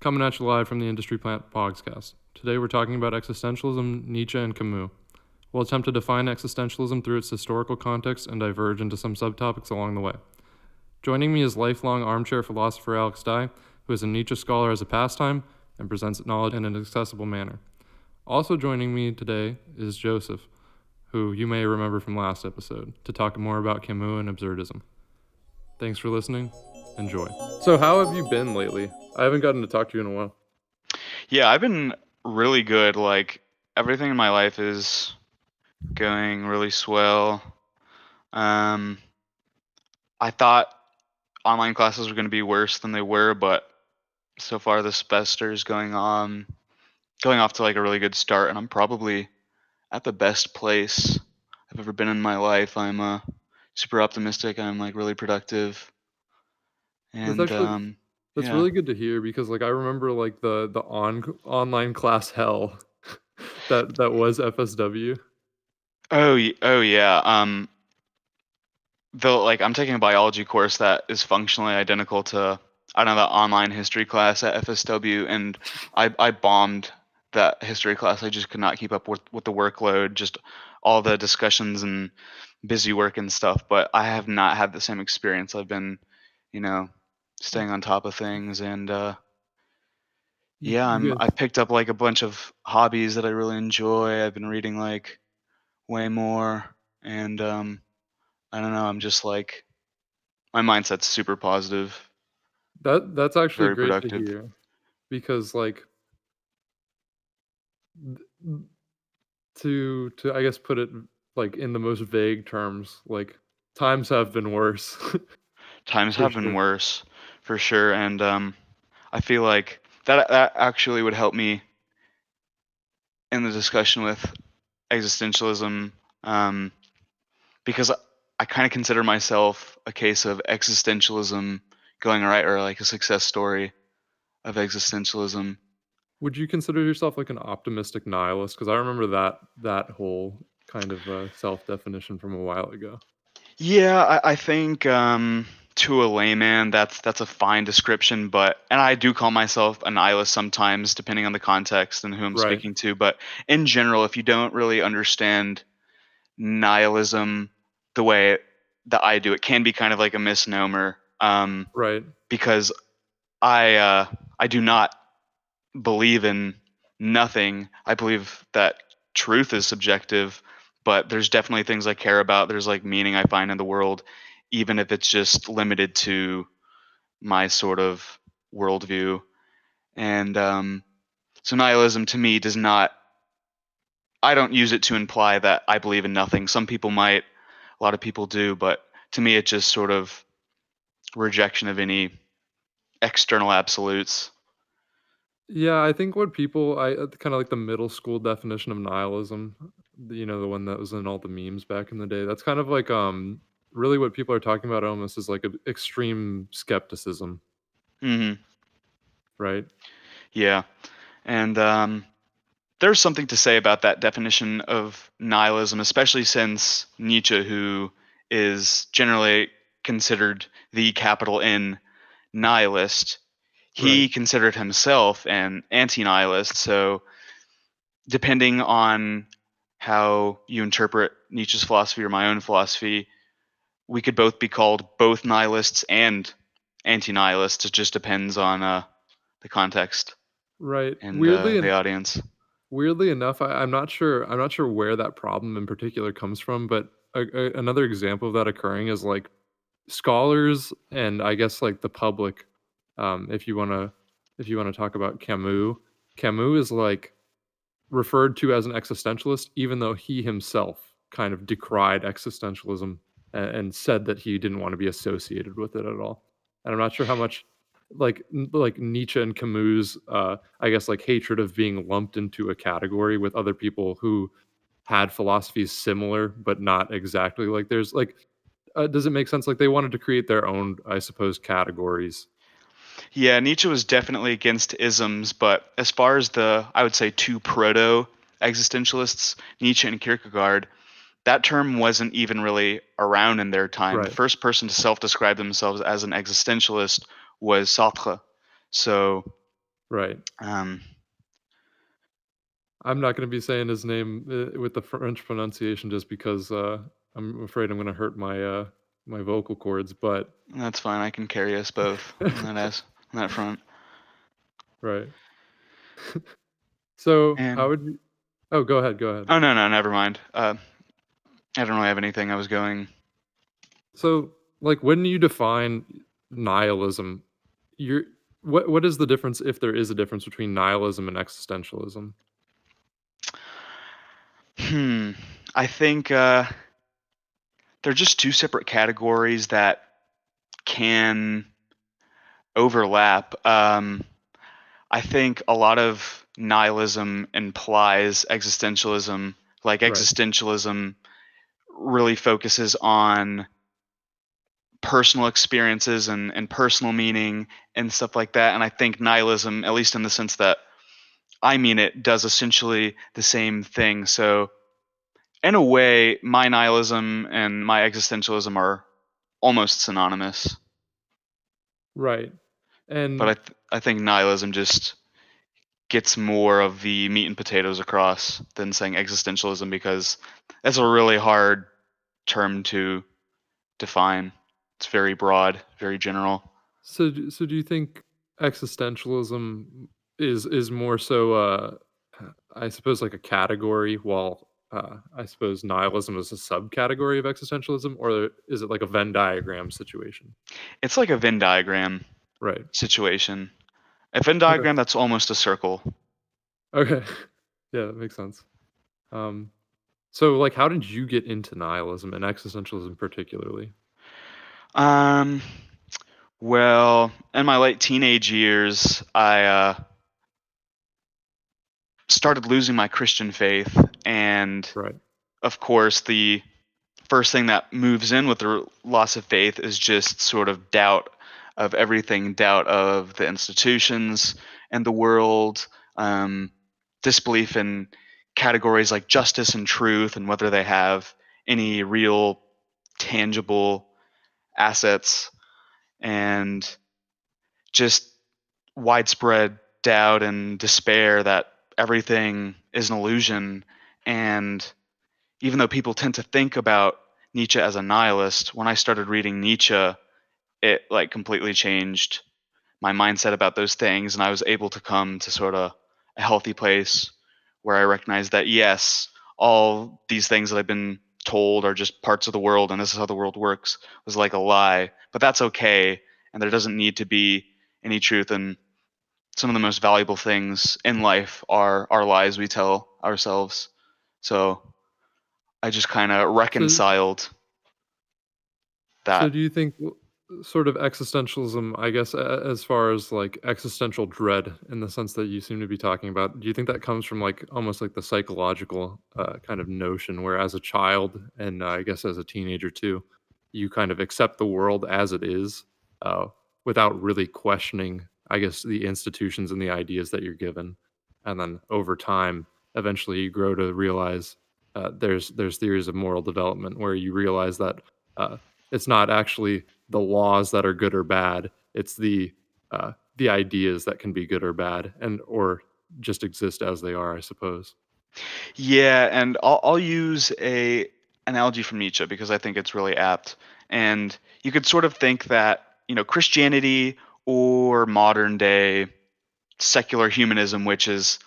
Coming at you live from the Industry Plant Podcast. Today we're talking about existentialism, Nietzsche, and Camus. We'll attempt to define existentialism through its historical context and diverge into some subtopics along the way. Joining me is lifelong armchair philosopher Alex Dye, who is a Nietzsche scholar as a pastime and presents knowledge in an accessible manner. Also joining me today is Joseph, who you may remember from last episode, to talk more about Camus and absurdism. Thanks for listening. Enjoy. So, how have you been lately? I haven't gotten to talk to you in a while. Yeah, I've been really good. Like everything in my life is going really swell. Um, I thought online classes were going to be worse than they were, but so far the semester is going on, going off to like a really good start, and I'm probably at the best place I've ever been in my life. I'm uh, super optimistic. I'm like really productive, That's and actually um, that's yeah. really good to hear because like I remember like the the on online class hell that that was FSW. Oh, y- oh yeah. Um, though like I'm taking a biology course that is functionally identical to I don't know that online history class at FSW, and I I bombed that history class. I just could not keep up with with the workload, just all the discussions and busy work and stuff. But I have not had the same experience. I've been, you know, staying on top of things, and uh, yeah, I'm I picked up like a bunch of hobbies that I really enjoy. I've been reading like way more, and um, I don't know. I'm just like my mindset's super positive, that that's actually very great to hear because like to to I guess put it like in the most vague terms, like times have been worse. Times have been worse, for sure, and um, I feel like that that actually would help me in the discussion with existentialism, um, because I, I kind of consider myself a case of existentialism going right, or like a success story of existentialism. Would you consider yourself like an optimistic nihilist? Because I remember that that whole kind of uh, self definition from a while ago. Yeah, I, I think um, to a layman, that's that's a fine description. But and I do call myself a nihilist sometimes, depending on the context and who I'm Right. speaking to. But in general, if you don't really understand nihilism the way that I do, it can be kind of like a misnomer. Um, Right. because I uh, I do not believe in nothing. I believe that truth is subjective, but there's definitely things I care about. There's like meaning I find in the world, even if it's just limited to my sort of worldview. And um, so nihilism to me does not. I don't use it to imply that I believe in nothing. Some people might, a lot of people do, but to me, it's just sort of rejection of any external absolutes. Yeah, I think what people I kind of like the middle school definition of nihilism, you know, the one that was in all the memes back in the day. That's kind of like um really what people are talking about almost is like a extreme skepticism, hmm right? Yeah, and um, there's something to say about that definition of nihilism, especially since Nietzsche, who is generally considered the capital N nihilist, he Right. considered himself an anti-nihilist. So, depending on how you interpret Nietzsche's philosophy or my own philosophy, we could both be called both nihilists and anti-nihilists. It just depends on uh, the context Right. and Weirdly uh, en the audience. weirdly enough, I, I'm not sure I'm not sure where that problem in particular comes from, but a, a, another example of that occurring is like scholars and I guess like the public, um, if you wanna if you wanna talk about Camus, Camus is like referred to as an existentialist, even though he himself kind of decried existentialism and, and said that he didn't want to be associated with it at all. And I'm not sure how much like like Nietzsche and Camus, uh, I guess like hatred of being lumped into a category with other people who had philosophies similar but not exactly like there's Like, uh, does it make sense? Like they wanted to create their own, I suppose, categories. Yeah, Nietzsche was definitely against isms, but as far as the, I would say, two proto existentialists, Nietzsche and Kierkegaard, that term wasn't even really around in their time. The first person to self describe themselves as an existentialist was Sartre. So Right. Um, I'm not gonna be saying his name, uh, with the French pronunciation just because, uh, I'm afraid I'm gonna hurt my, uh, my vocal cords, but that's fine. I can carry us both on that as on that front. Right. So, how would you Oh, go ahead, go ahead. oh no, no, never mind. Uh, I don't really have anything. I was going. So, like, when you define nihilism, you're what what is the difference, if there is a difference, between nihilism and existentialism? Hmm. I think uh, they're just two separate categories that can overlap. Um, I think a lot of nihilism implies existentialism. Like Right. Really focuses on personal experiences and, and personal meaning and stuff like that. And I think nihilism, at least in the sense that I mean it, does essentially the same thing. So, in a way, my nihilism and my existentialism are almost synonymous. Right. And But I, th- I think nihilism just gets more of the meat and potatoes across than saying existentialism because that's a really hard term to define. It's very broad, very general. so so do you think existentialism is is more so, uh, I suppose, like a category, while, uh, I suppose nihilism is a subcategory of existentialism, or is it like a Venn diagram situation? It's like a Venn diagram Right. situation. A Venn Okay. diagram that's almost a circle. Okay. Yeah, that makes sense. Um, so, like, how did you get into nihilism and existentialism particularly? Um, well, in my late teenage years, I uh, started losing my Christian faith, and Right. of course, the first thing that moves in with the r- loss of faith is just sort of doubt of everything, doubt of the institutions and the world, um, disbelief in categories like justice and truth, and whether they have any real tangible assets, and just widespread doubt and despair that everything is an illusion. And even though people tend to think about Nietzsche as a nihilist, when I started reading Nietzsche, it like completely changed my mindset about those things, and I was able to come to sort of a healthy place where I recognized that yes, all these things that I've been told are just parts of the world, and this is how the world works was like a lie, but that's okay, and there doesn't need to be any truth. And some of the most valuable things in life are our lies we tell ourselves. So I just kind of reconciled so that. So do you think sort of existentialism, I guess, as far as, like, existential dread in the sense that you seem to be talking about, do you think that comes from, like, almost like the psychological, uh, kind of notion where as a child and, uh, I guess as a teenager too, you kind of accept the world as it is, uh, without really questioning, I guess, the institutions and the ideas that you're given, and then over time, eventually you grow to realize, uh, there's there's theories of moral development where you realize that, uh, it's not actually the laws that are good or bad. It's the uh, the ideas that can be good or bad, and or just exist as they are, I suppose. Yeah, and I'll, I'll use a analogy from Nietzsche because I think it's really apt. And you could sort of think that you know Christianity or modern day secular humanism, which is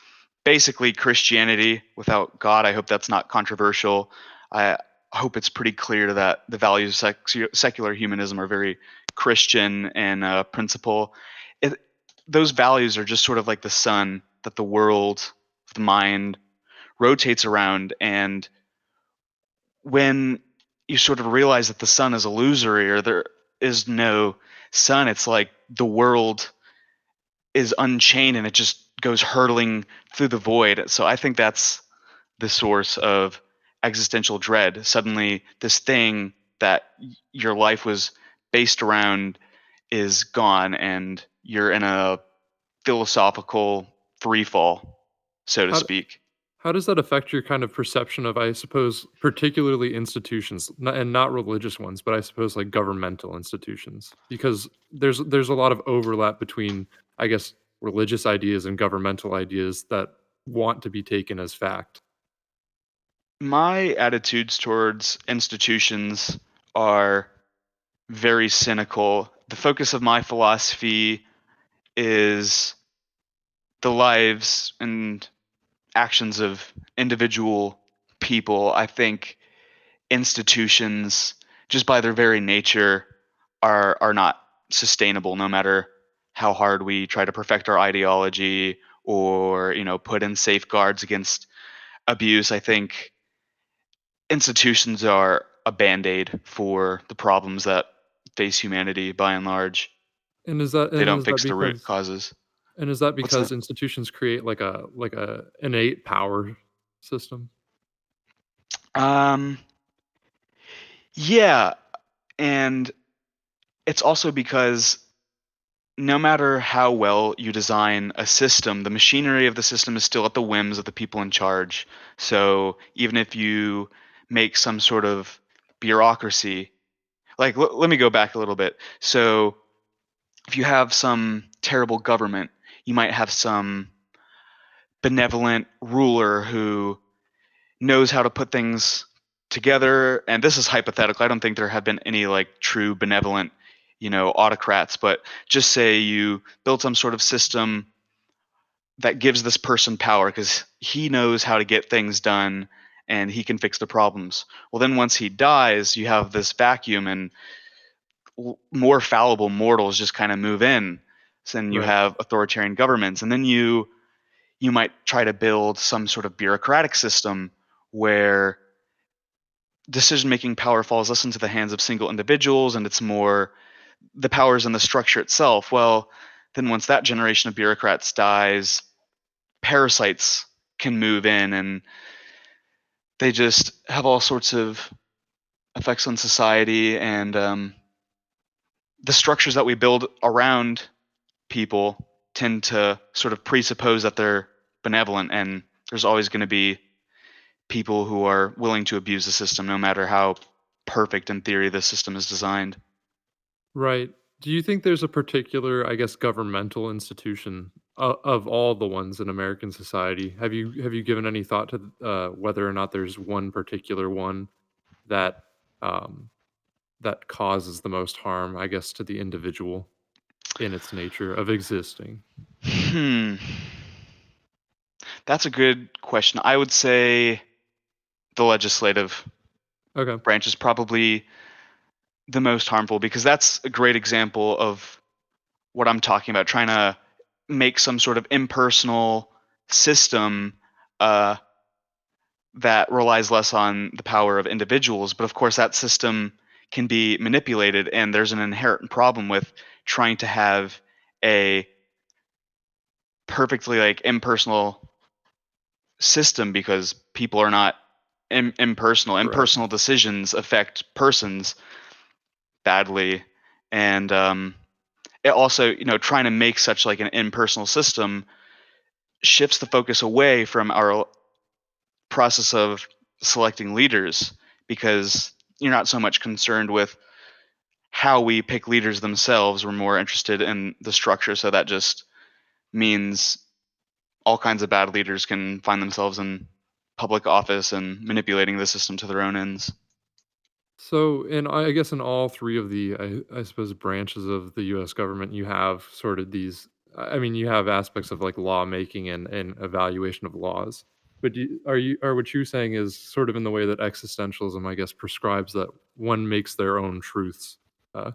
basically Christianity without God. I hope that's not controversial. I hope it's pretty clear that the values of sec- secular humanism are very Christian in uh, principle. It, those values are just sort of like the sun that the world, the mind, rotates around. And when you sort of realize that the sun is illusory or there is no sun, it's like the world is unchained and it just goes hurtling through the void. So I think that's the source of existential dread. Suddenly, this thing that your life was based around is gone, and you're in a philosophical free fall, so to How speak. how does that affect your kind of perception of, I suppose, particularly institutions, and not religious ones, but I suppose like governmental institutions? Because there's there's a lot of overlap between, I guess, religious ideas and governmental ideas that want to be taken as fact? My attitudes towards institutions are very cynical. The focus of my philosophy is the lives and actions of individual people. I think institutions, just by their very nature, are are not sustainable no matter how hard we try to perfect our ideology or you know put in safeguards against abuse i think institutions are a band-aid for the problems that face humanity by and large And is that they don't fix the root causes and is that because that institutions create like a like a innate power system? um yeah and it's also because no matter how well you design a system, the machinery of the system is still at the whims of the people in charge. So even if you make some sort of bureaucracy, like l- let me go back a little bit. So if you have some terrible government, you might have some benevolent ruler who knows how to put things together. And this is hypothetical. I don't think there have been any like true benevolent you know autocrats but just say you build some sort of system that gives this person power because he knows how to get things done and he can fix the problems well then once he dies you have this vacuum and more fallible mortals just kind of move in so then you Right. have authoritarian governments and then you you might try to build some sort of bureaucratic system where decision making power falls less into the hands of single individuals and it's more the powers in the structure itself. Well, then once that generation of bureaucrats dies, parasites can move in and they just have all sorts of effects on society and um, the structures that we build around people tend to sort of presuppose that they're benevolent and there's always going to be people who are willing to abuse the system no matter how perfect in theory the system is designed Right. Do you think there's a particular, I guess, governmental institution o of all the ones in American society? Have you have you given any thought to uh, whether or not there's one particular one that, um, that causes the most harm, I guess, to the individual in its nature of existing? hmm that's a good question i would say the legislative Okay. branch is probably the most harmful because that's a great example of what i'm talking about trying to make some sort of impersonal system uh, that relies less on the power of individuals but of course that system can be manipulated and there's an inherent problem with trying to have a perfectly like impersonal system because people are not Im- impersonal. Impersonal decisions affect persons badly and um, also you know trying to make such like an impersonal system shifts the focus away from our process of selecting leaders because you're not so much concerned with how we pick leaders themselves. We're more interested in the structure. So that just means all kinds of bad leaders can find themselves in public office and manipulating the system to their own ends So, in I guess in all 3 of the, I I suppose, branches of the US government, you have sort of these I I mean, you have aspects of, like, lawmaking and and evaluation of laws. But do you are you are what you're saying is sort of in the way that existentialism, I guess, prescribes that one makes their own truths, uh,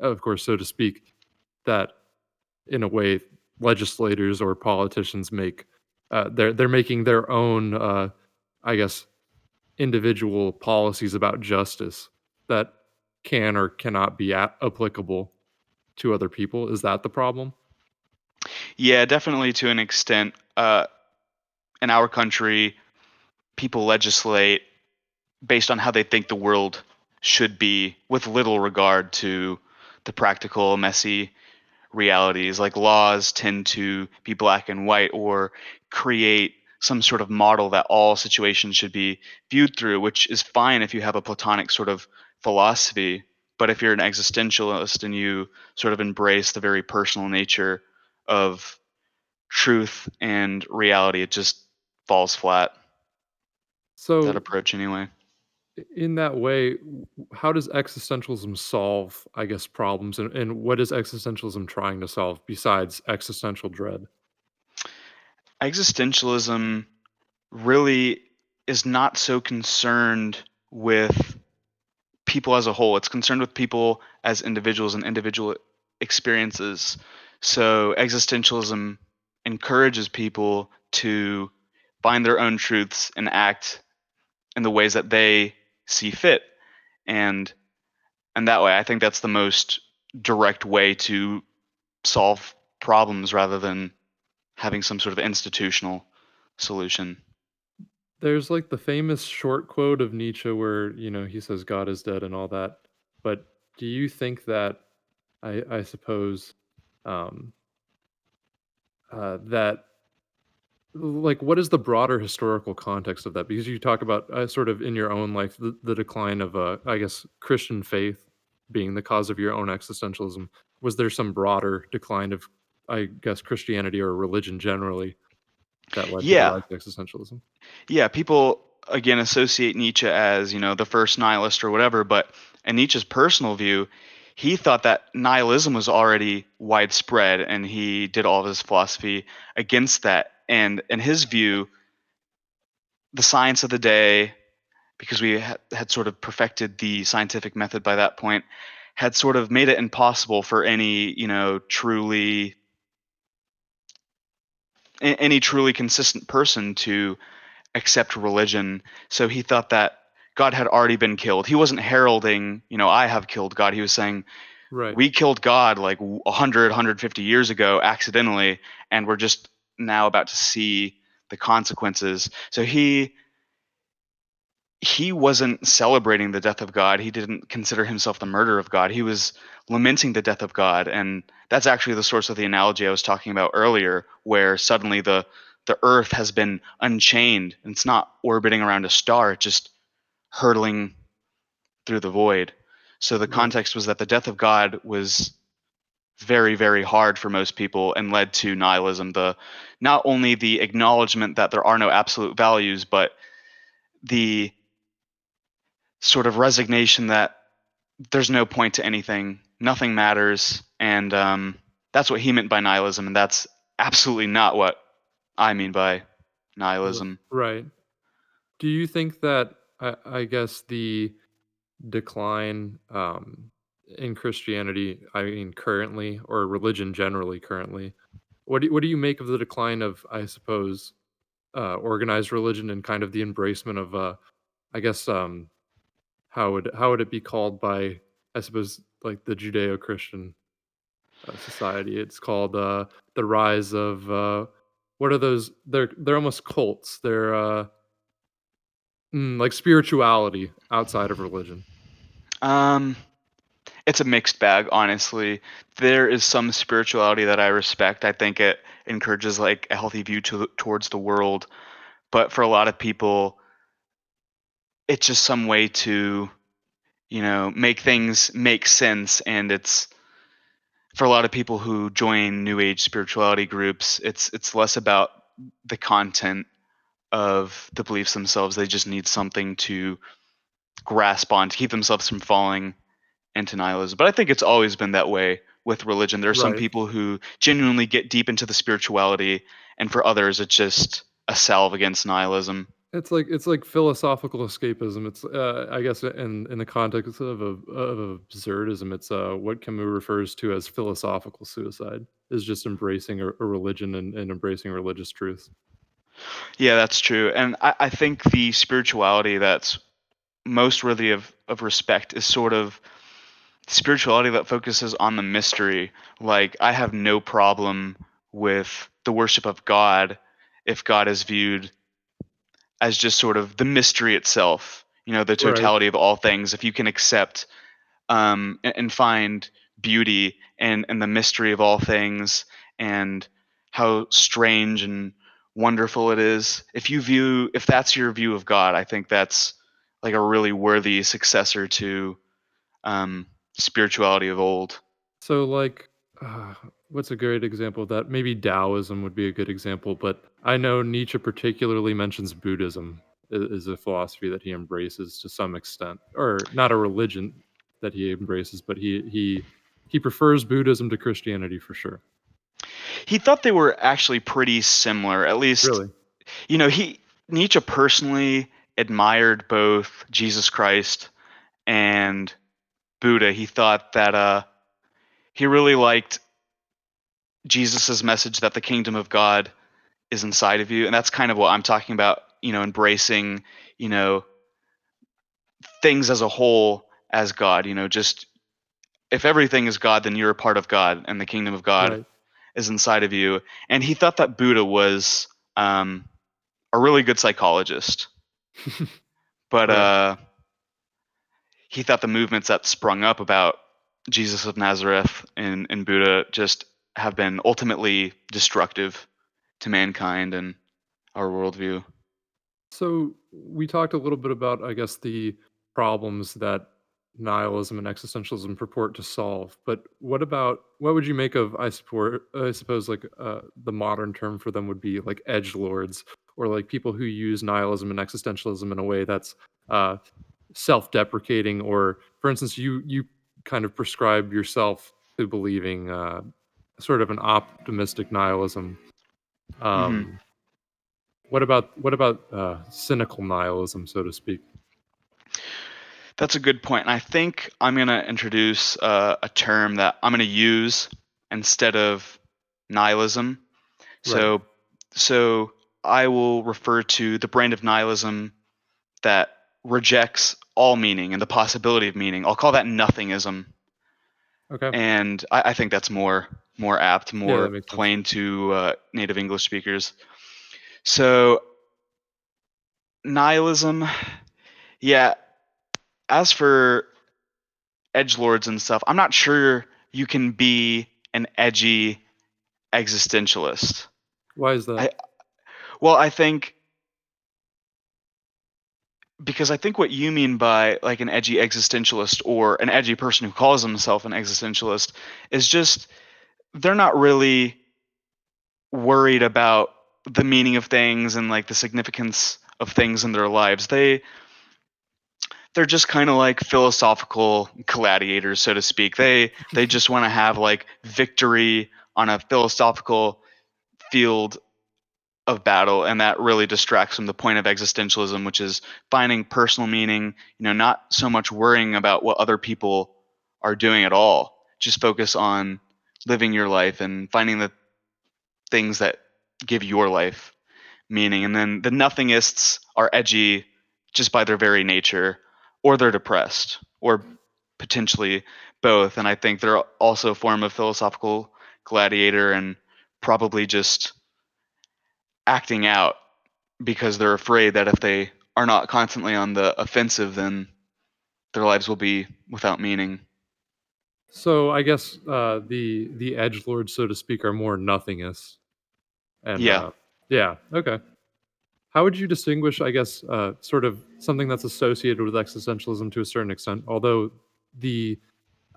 of course, so to speak, that in a way legislators or politicians make, uh, they're they're making their own, uh, I guess individual policies about justice that can or cannot be a- applicable to other people. Is that the problem? yeah definitely to an extent uh, in our country people legislate based on how they think the world should be with little regard to the practical messy realities like laws tend to be black and white or create some sort of model that all situations should be viewed through which is fine if you have a platonic sort of philosophy but if you're an existentialist and you sort of embrace the very personal nature of truth and reality. It just falls flat. So that approach anyway. in that way, how does existentialism solve, I guess, problems, and, and what is existentialism trying to solve besides existential dread? Existentialism really is not so concerned with people as a whole. It's concerned with people as individuals and individual experiences. So existentialism encourages people to find their own truths and act in the ways that they see fit. And and that way I think that's the most direct way to solve problems rather than having some sort of institutional solution. There's like the famous short quote of Nietzsche where, you know, he says God is dead and all that. But do you think that I I suppose um uh that like what is the broader historical context of that? Because you talk about uh, sort of in your own life the, the decline of uh I guess Christian faith being the cause of your own existentialism. Was there some broader decline of I guess Christianity or religion generally that led Yeah, of existentialism? yeah. People again associate Nietzsche as you know the first nihilist or whatever, but in Nietzsche's personal view, he thought that nihilism was already widespread, and he did all of his philosophy against that. And in his view, the science of the day, because we had, sort of perfected the scientific method by that point, had sort of made it impossible for any you know truly any truly consistent person to accept religion. So he thought that God had already been killed. He wasn't heralding, you know, I have killed God. He was saying, Right. we killed God like 100, 150 years ago accidentally, and we're just now about to see the consequences. So he he wasn't celebrating the death of God. He didn't consider himself the murderer of God. He was lamenting the death of God, and that's actually the source of the analogy I was talking about earlier, where suddenly the the Earth has been unchained and it's not orbiting around a star; it's just hurtling through the void. So the mm-hmm. context was that the death of God was very very hard for most people and led to nihilism the not only the acknowledgement that there are no absolute values but the sort of resignation that there's no point to anything, nothing matters, and um, that's what he meant by nihilism, and that's absolutely not what I mean by nihilism. Right. Do you think that I, I guess the decline um, in Christianity, I mean, currently, or religion generally, currently, what do what do you make of the decline of, I suppose, uh, organized religion and kind of the embracement of, uh, I guess, um, how would how would it be called by, I suppose, like the Judeo-Christian uh, society? It's called uh, the rise of uh, what are those? They're they're almost cults. They're uh, Mm, like spirituality outside of religion. Um, it's a mixed bag, honestly. There is some spirituality that I respect. I think it encourages like a healthy view to, towards the world, but for a lot of people, it's just some way to you know make things make sense, and it's for a lot of people who join new age spirituality groups, it's it's less about the content of the beliefs themselves. They just need something to grasp on to keep themselves from falling into nihilism. But I think it's always been that way with religion. There are some people who genuinely get deep into the spirituality, and for others, it's just a salve against nihilism. It's like it's like philosophical escapism. It's uh, I guess in in the context of a, of absurdism, it's uh, what Camus refers to as philosophical suicide. Is just embracing a, a religion and, and embracing religious truths. Yeah, that's true. And I, I think the spirituality that's most worthy of, of respect is sort of spirituality that focuses on the mystery. Like, I have no problem with the worship of God if God is viewed as just sort of the mystery itself, you know, the Right. totality of all things. If you can accept um, and, and find beauty and in the mystery of all things and how strange and wonderful it is. If you view, if that's your view of God, I think that's like a really worthy successor to um, spirituality of old. So like, uh, What's a great example of that? Maybe Taoism would be a good example, but I know Nietzsche particularly mentions Buddhism is a philosophy that he embraces to some extent, or not a religion that he embraces, but he he he prefers Buddhism to Christianity for sure. He thought they were actually pretty similar, at least Really? you know, he Nietzsche personally admired both Jesus Christ and Buddha. He thought that uh he really liked Jesus's message that the kingdom of God is inside of you, and that's kind of what I'm talking about, you know, embracing, you know, things as a whole as God, you know, just if everything is God, then you're a part of God, and the kingdom of God Right. is inside of you. And he thought that Buddha was um, a really good psychologist, but Right. uh, he thought the movements that sprung up about Jesus of Nazareth and, and Buddha just have been ultimately destructive to mankind and our worldview. So we talked a little bit about, I guess, the problems that nihilism and existentialism purport to solve. But what about what would you make of? I support, I suppose, like uh, the modern term for them would be like edge lords, or like people who use nihilism and existentialism in a way that's uh, self-deprecating. Or, for instance, you you kind of prescribe yourself to believing uh, sort of an optimistic nihilism. Um, what about what about uh, cynical nihilism, so to speak? That's a good point. And I think I'm going to introduce uh, a term that I'm going to use instead of nihilism. Right. So, so I will refer to the brand of nihilism that rejects all meaning and the possibility of meaning. I'll call that nothingism, Okay. and I, I think that's more more apt, Yeah, more sense. plain to uh, native English speakers. So nihilism, yeah. As for edge lords and stuff, I'm not sure you can be an edgy existentialist. Why is that? I well, I think because I think what you mean by like an edgy existentialist or an edgy person who calls himself an existentialist is just they're not really worried about the meaning of things and like the significance of things in their lives. They they're just kind of like philosophical gladiators so to speak. They they just want to have like victory on a philosophical field of battle and that really distracts from the point of existentialism which is finding personal meaning you know not so much worrying about what other people are doing at all just focus on living your life and finding the things that give your life meaning and then the nothingists are edgy just by their very nature or they're depressed or potentially both and i think they're also a form of philosophical gladiator and probably just acting out because they're afraid that if they are not constantly on the offensive, then their lives will be without meaning. So I guess uh, the the edge lords, so to speak, are more nothingists. and Yeah. uh, yeah, okay. How would you distinguish, I guess, uh, sort of something that's associated with existentialism to a certain extent, although the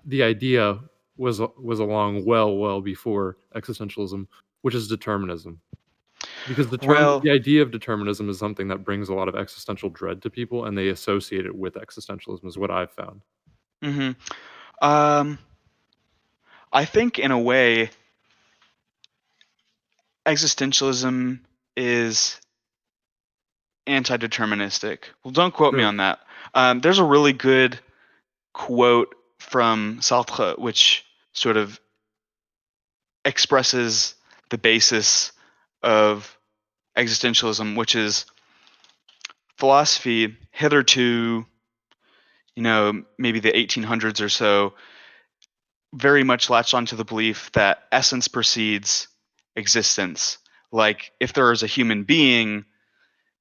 the idea was was along well well before existentialism, which is determinism. Because determin Well, the idea of determinism is something that brings a lot of existential dread to people, and they associate it with existentialism, is what I've found. hmm um, I think in a way, existentialism is anti-deterministic. Well, don't quote me on that. Um, there's a really good quote from Sartre, which sort of expresses the basis of existentialism, which is philosophy hitherto, you know, maybe the 1800s or so, very much latched onto the belief that essence precedes existence. Like if there is a human being,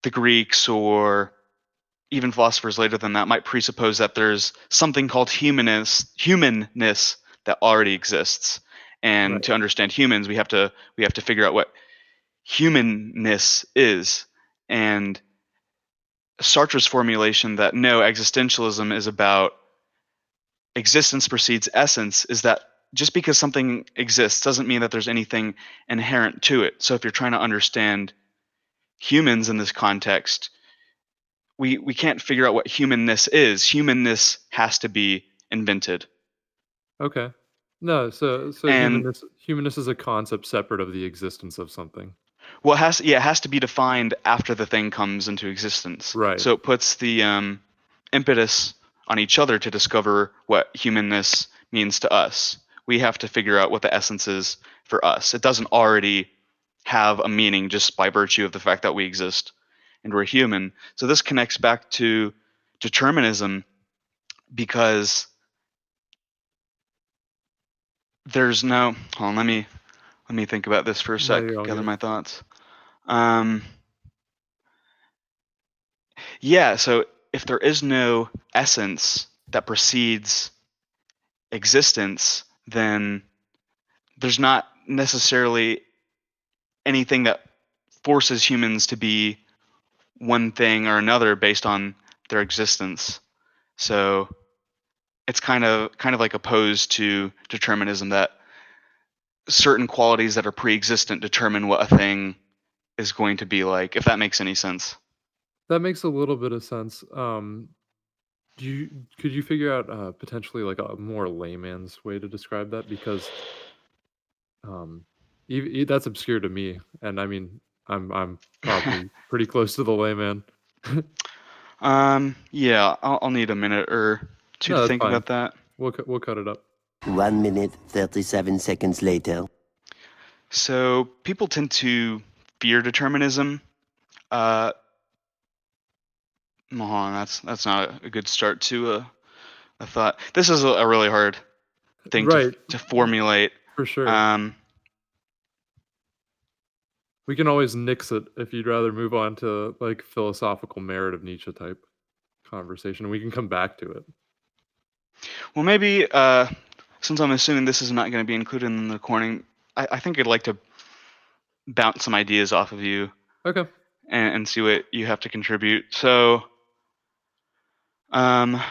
the Greeks or even philosophers later than that might presuppose that there's something called humanness, humanness that already exists. And Right. to understand humans, we have to we have to figure out what humanness is. And Sartre's formulation that no existentialism is about existence precedes essence is that just because something exists doesn't mean that there's anything inherent to it. So if you're trying to understand humans in this context, we we can't figure out what humanness is. Humanness has to be invented. Okay. No, so so And humanness humanness is a concept separate of the existence of something. Well, it has yeah, it has to be defined after the thing comes into existence. Right. So it puts the um, impetus on each other to discover what humanness means to us. We have to figure out what the essence is for us. It doesn't already have a meaning just by virtue of the fact that we exist and we're human. So this connects back to determinism because there's no hold on, let me let me think about this for a No, sec, you're all gather good. my thoughts. Um yeah, so if there is no essence that precedes existence, then there's not necessarily anything that forces humans to be one thing or another based on their existence. So it's kind of kind of like opposed to determinism that certain qualities that are pre-existent determine what a thing is going to be like if that makes any sense. That makes a little bit of sense. Um, do you could you figure out uh, potentially like a more layman's way to describe that? Because um, e- e- that's obscure to me, and I mean, I'm I'm probably pretty close to the layman. Um yeah, I'll, I'll need a minute or two No, to think fine. about that. We'll we'll cut it up. One minute, 37 seconds later. So people tend to fear determinism. Uh, hold on, that's that's not a good start to a, a thought. This is a, a really hard thing Right. to, to formulate. For sure. Um, we can always nix it if you'd rather move on to like philosophical merit of Nietzsche type conversation. We can come back to it. well, maybe uh, since I'm assuming this is not going to be included in the recording, I, I think I'd like to bounce some ideas off of you Okay. and, and see what you have to contribute. So, um,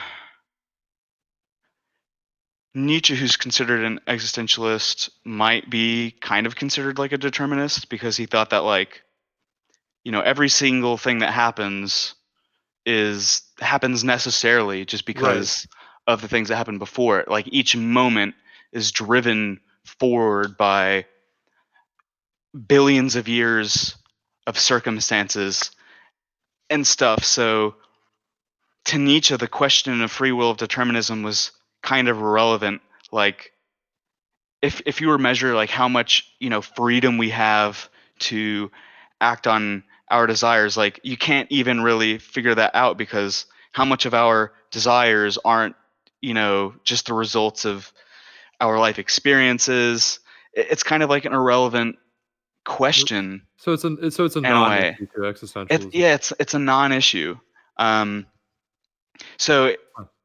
Nietzsche, who's considered an existentialist, might be kind of considered like a determinist because he thought that like, you know, every single thing that happens is happens necessarily just because of the things that happened before it. Like each moment is driven forward by billions of years of circumstances and stuff. So to Nietzsche, the question of free will of determinism was kind of irrelevant. Like if if you were measure like how much you know freedom we have to act on our desires, like you can't even really figure that out because how much of our desires aren't you know just the results of our life experiences. It's kind of like an irrelevant question So it's an so it's a a non-issue to existentialism. it's yeah, it's it's a non-issue. Um, so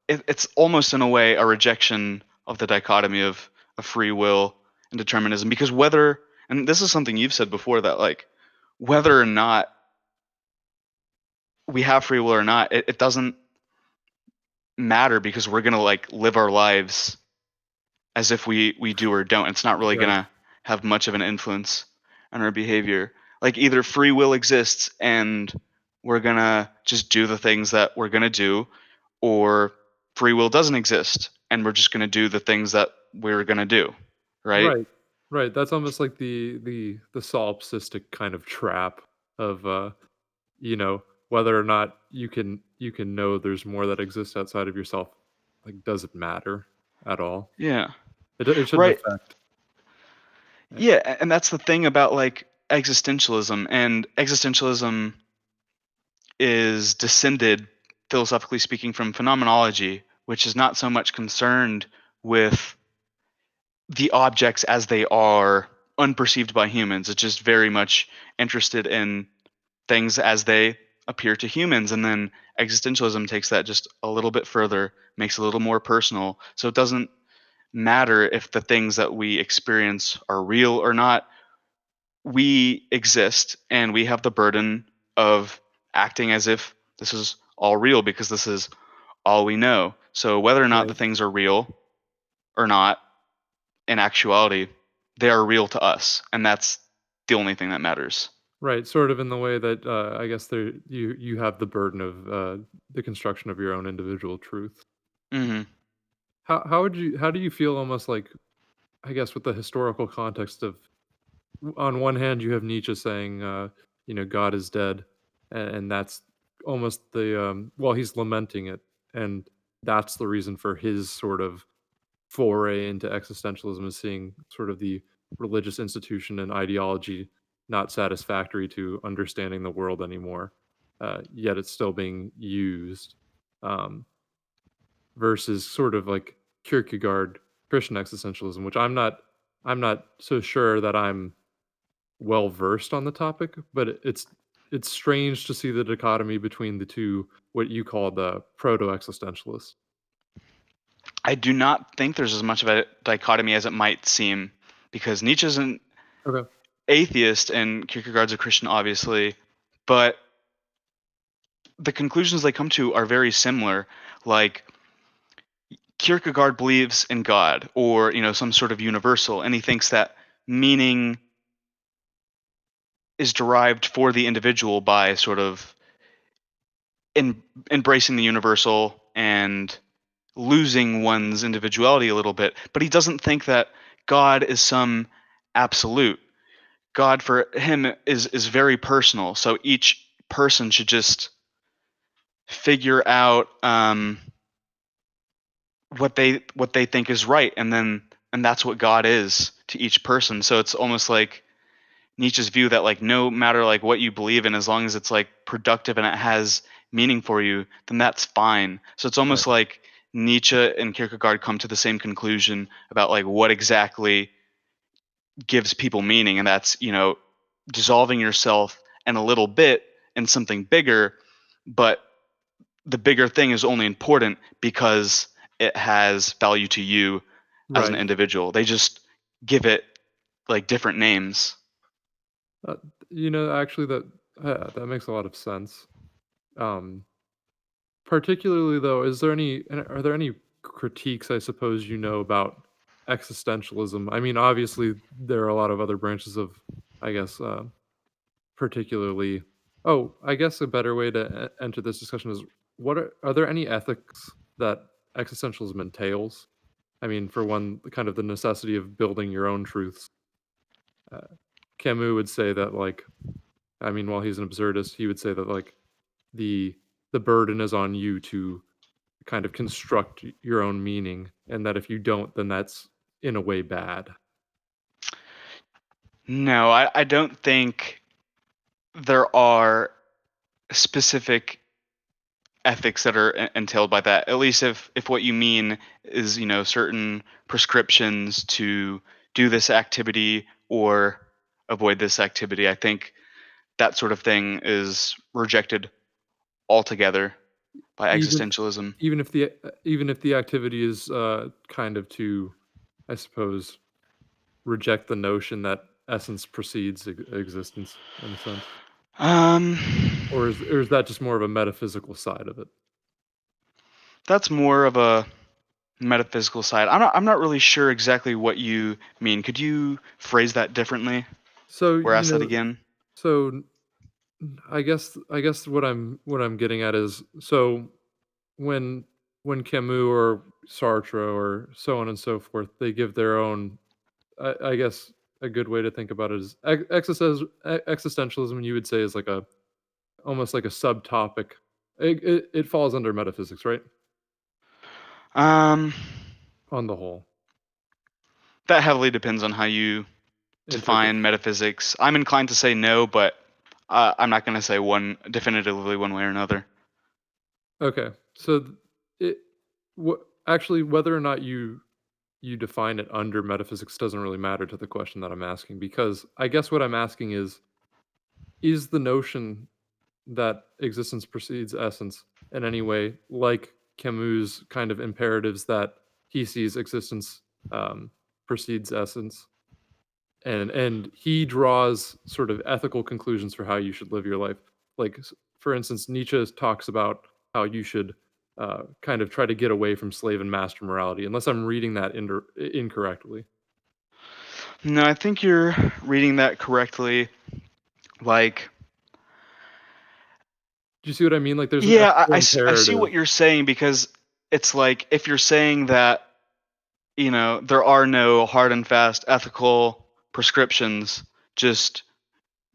it, it's almost in a way a rejection of the dichotomy of, of free will and determinism because whether and this is something you've said before that like whether or not we have free will or not it, it doesn't matter because we're gonna like live our lives as if we we do or don't it's not really gonna have much of an influence on our behavior like either free will exists and we're gonna just do the things that we're gonna do or free will doesn't exist and we're just gonna do the things that we're gonna do right, right. Right. That's almost like the the the solipsistic kind of trap of uh you know whether or not you can you can know there's more that exists outside of yourself like doesn't matter at all. yeah It, it shouldn't Right. affect. Yeah, a- and that's the thing about like existentialism and existentialism is descended philosophically speaking from phenomenology, which is not so much concerned with the objects as they are unperceived by humans. It's just very much interested in things as they appear to humans and then existentialism takes that just a little bit further, makes it a little more personal. So it doesn't matter if the things that we experience are real or not. We exist and we have the burden of acting as if this is all real because this is all we know. So whether or not the things are real or not, in actuality, they are real to us, and that's the only thing that matters. Right, sort of in the way that uh, I guess there you you have the burden of uh, the construction of your own individual truth. hmm How how would you how do you feel almost like I guess with the historical context of on one hand you have Nietzsche saying uh, you know God is dead and, and that's almost the um, well he's lamenting it and that's the reason for his sort of foray into existentialism is seeing sort of the religious institution and ideology not satisfactory to understanding the world anymore uh, yet it's still being used um, versus sort of like Kierkegaard Christian existentialism, which I'm not I'm not so sure that I'm well versed on the topic, but it's it's strange to see the dichotomy between the two what you call the proto existentialists. I do not think there's as much of a dichotomy as it might seem, because Nietzsche's an Okay. Atheist and Kierkegaard's a Christian, obviously, but the conclusions they come to are very similar. Like Kierkegaard believes in God or you know some sort of universal, and he thinks that meaning is derived for the individual by sort of in, embracing the universal and losing one's individuality a little bit. But he doesn't think that God is some absolute. God for him is is very personal. So each person should just figure out um, what they what they think is right, and then and that's what God is to each person. So it's almost like Nietzsche's view that like no matter like what you believe in, as long as it's like productive and it has meaning for you, then that's fine. So it's almost like Nietzsche and Kierkegaard come to the same conclusion about like what exactly gives people meaning, and that's you know dissolving yourself and a little bit in something bigger, but the bigger thing is only important because it has value to you as an individual. They just give it like different names. Uh, you know, actually, that uh, that makes a lot of sense. Um, particularly though, is there any are there any critiques I suppose you know about existentialism? I mean, obviously there are a lot of other branches of, I guess, uh, particularly. Oh, I guess a better way to enter this discussion is what are, are there any ethics that existentialism entails? I mean, for one, kind of the necessity of building your own truths. Uh, Camus would say that, like, I mean, while he's an absurdist, he would say that like the the burden is on you to kind of construct your own meaning, and that if you don't, then that's in a way bad. No, I, I don't think there are specific ethics that are entailed by that. At least if if what you mean is you know certain prescriptions to do this activity or avoid this activity, I think that sort of thing is rejected altogether by existentialism. Even if the even if the activity is uh, kind of to, I suppose, reject the notion that essence precedes existence in a sense, Um, or is or is that just more of a metaphysical side of it? that's more of a metaphysical side. I'm not. I'm not really sure exactly what you mean. Could you phrase that differently So or ask that again? So I guess I guess what I'm what I'm getting at is so when when Camus or Sartre or so on and so forth, they give their own I, I guess a good way to think about it is ex- existentialism, you would say is like a almost like a subtopic. It, it, it falls under metaphysics, right? Um, On the whole. that heavily depends on how you define metaphysics. I'm inclined to say no, but uh, I'm not going to say one definitively one way or another. Okay, so it what actually whether or not you you define it under metaphysics doesn't really matter to the question that I'm asking because I guess what I'm asking is is the notion that existence precedes essence in any way like Camus' kind of imperatives that he sees existence um, precedes essence? And and he draws sort of ethical conclusions for how you should live your life. Like for instance Nietzsche talks about how you should uh, kind of try to get away from slave and master morality unless I'm reading that inter- incorrectly No, I think you're reading that correctly. Like, Do you see what I mean? Like there's yeah, I, I I see what you're saying because it's like if you're saying that, you know, there are no hard and fast ethical prescriptions, just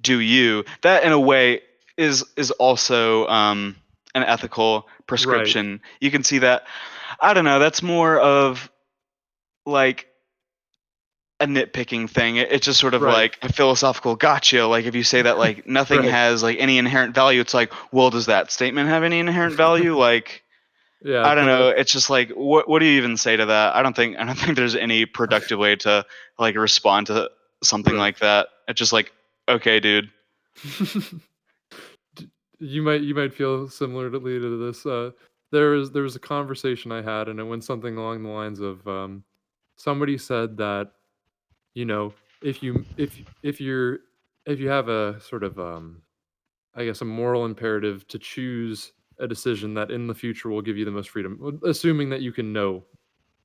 do you. That in a way is is also um, an ethical prescription. You can see that. I don't know. That's more of like a nitpicking thing. It- It's just sort of Right. like a philosophical gotcha. Like if you say that like nothing Right. has like any inherent value, it's like, well, does that statement have any inherent value? like Yeah, I don't know. It's just like what what do you even say to that? I don't think I don't think there's any productive way to like respond to something Right. like that. It's just like, okay, dude. You might you might feel similarly to this. Uh, there was there was a conversation I had, and it went something along the lines of um, somebody said that you know if you if if you're if you have a sort of um, I guess a moral imperative to choose a decision that in the future will give you the most freedom, assuming that you can know,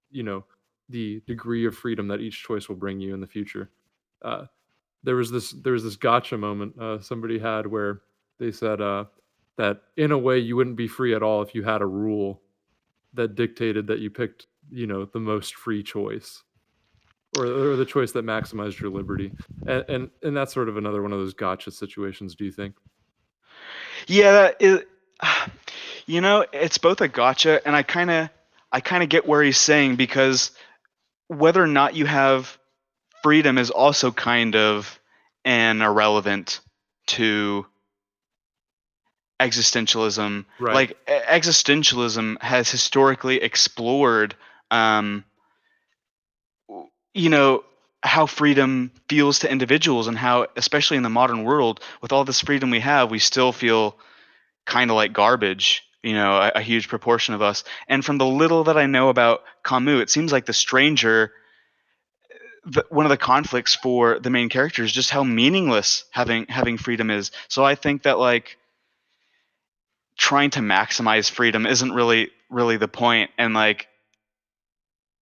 you know, the degree of freedom that each choice will bring you in the future. Uh, there was this there was this gotcha moment uh, somebody had where they said uh, that in a way you wouldn't be free at all if you had a rule that dictated that you picked you know the most free choice or, or the choice that maximized your liberty. And, and and that's sort of another one of those gotcha situations do you think? Yeah, that is, you know, it's both a gotcha, and I kind of, I kind of get where he's saying because whether or not you have freedom is also kind of an irrelevant to existentialism. Right. Like existentialism has historically explored, um, you know, how freedom feels to individuals and how, especially in the modern world, with all this freedom we have, we still feel kind of like garbage. You know, a, a huge proportion of us. And from the little that I know about Camus, it seems like the stranger. The, one of the conflicts for the main character is just how meaningless having having freedom is. So I think that like trying to maximize freedom isn't really really the point and like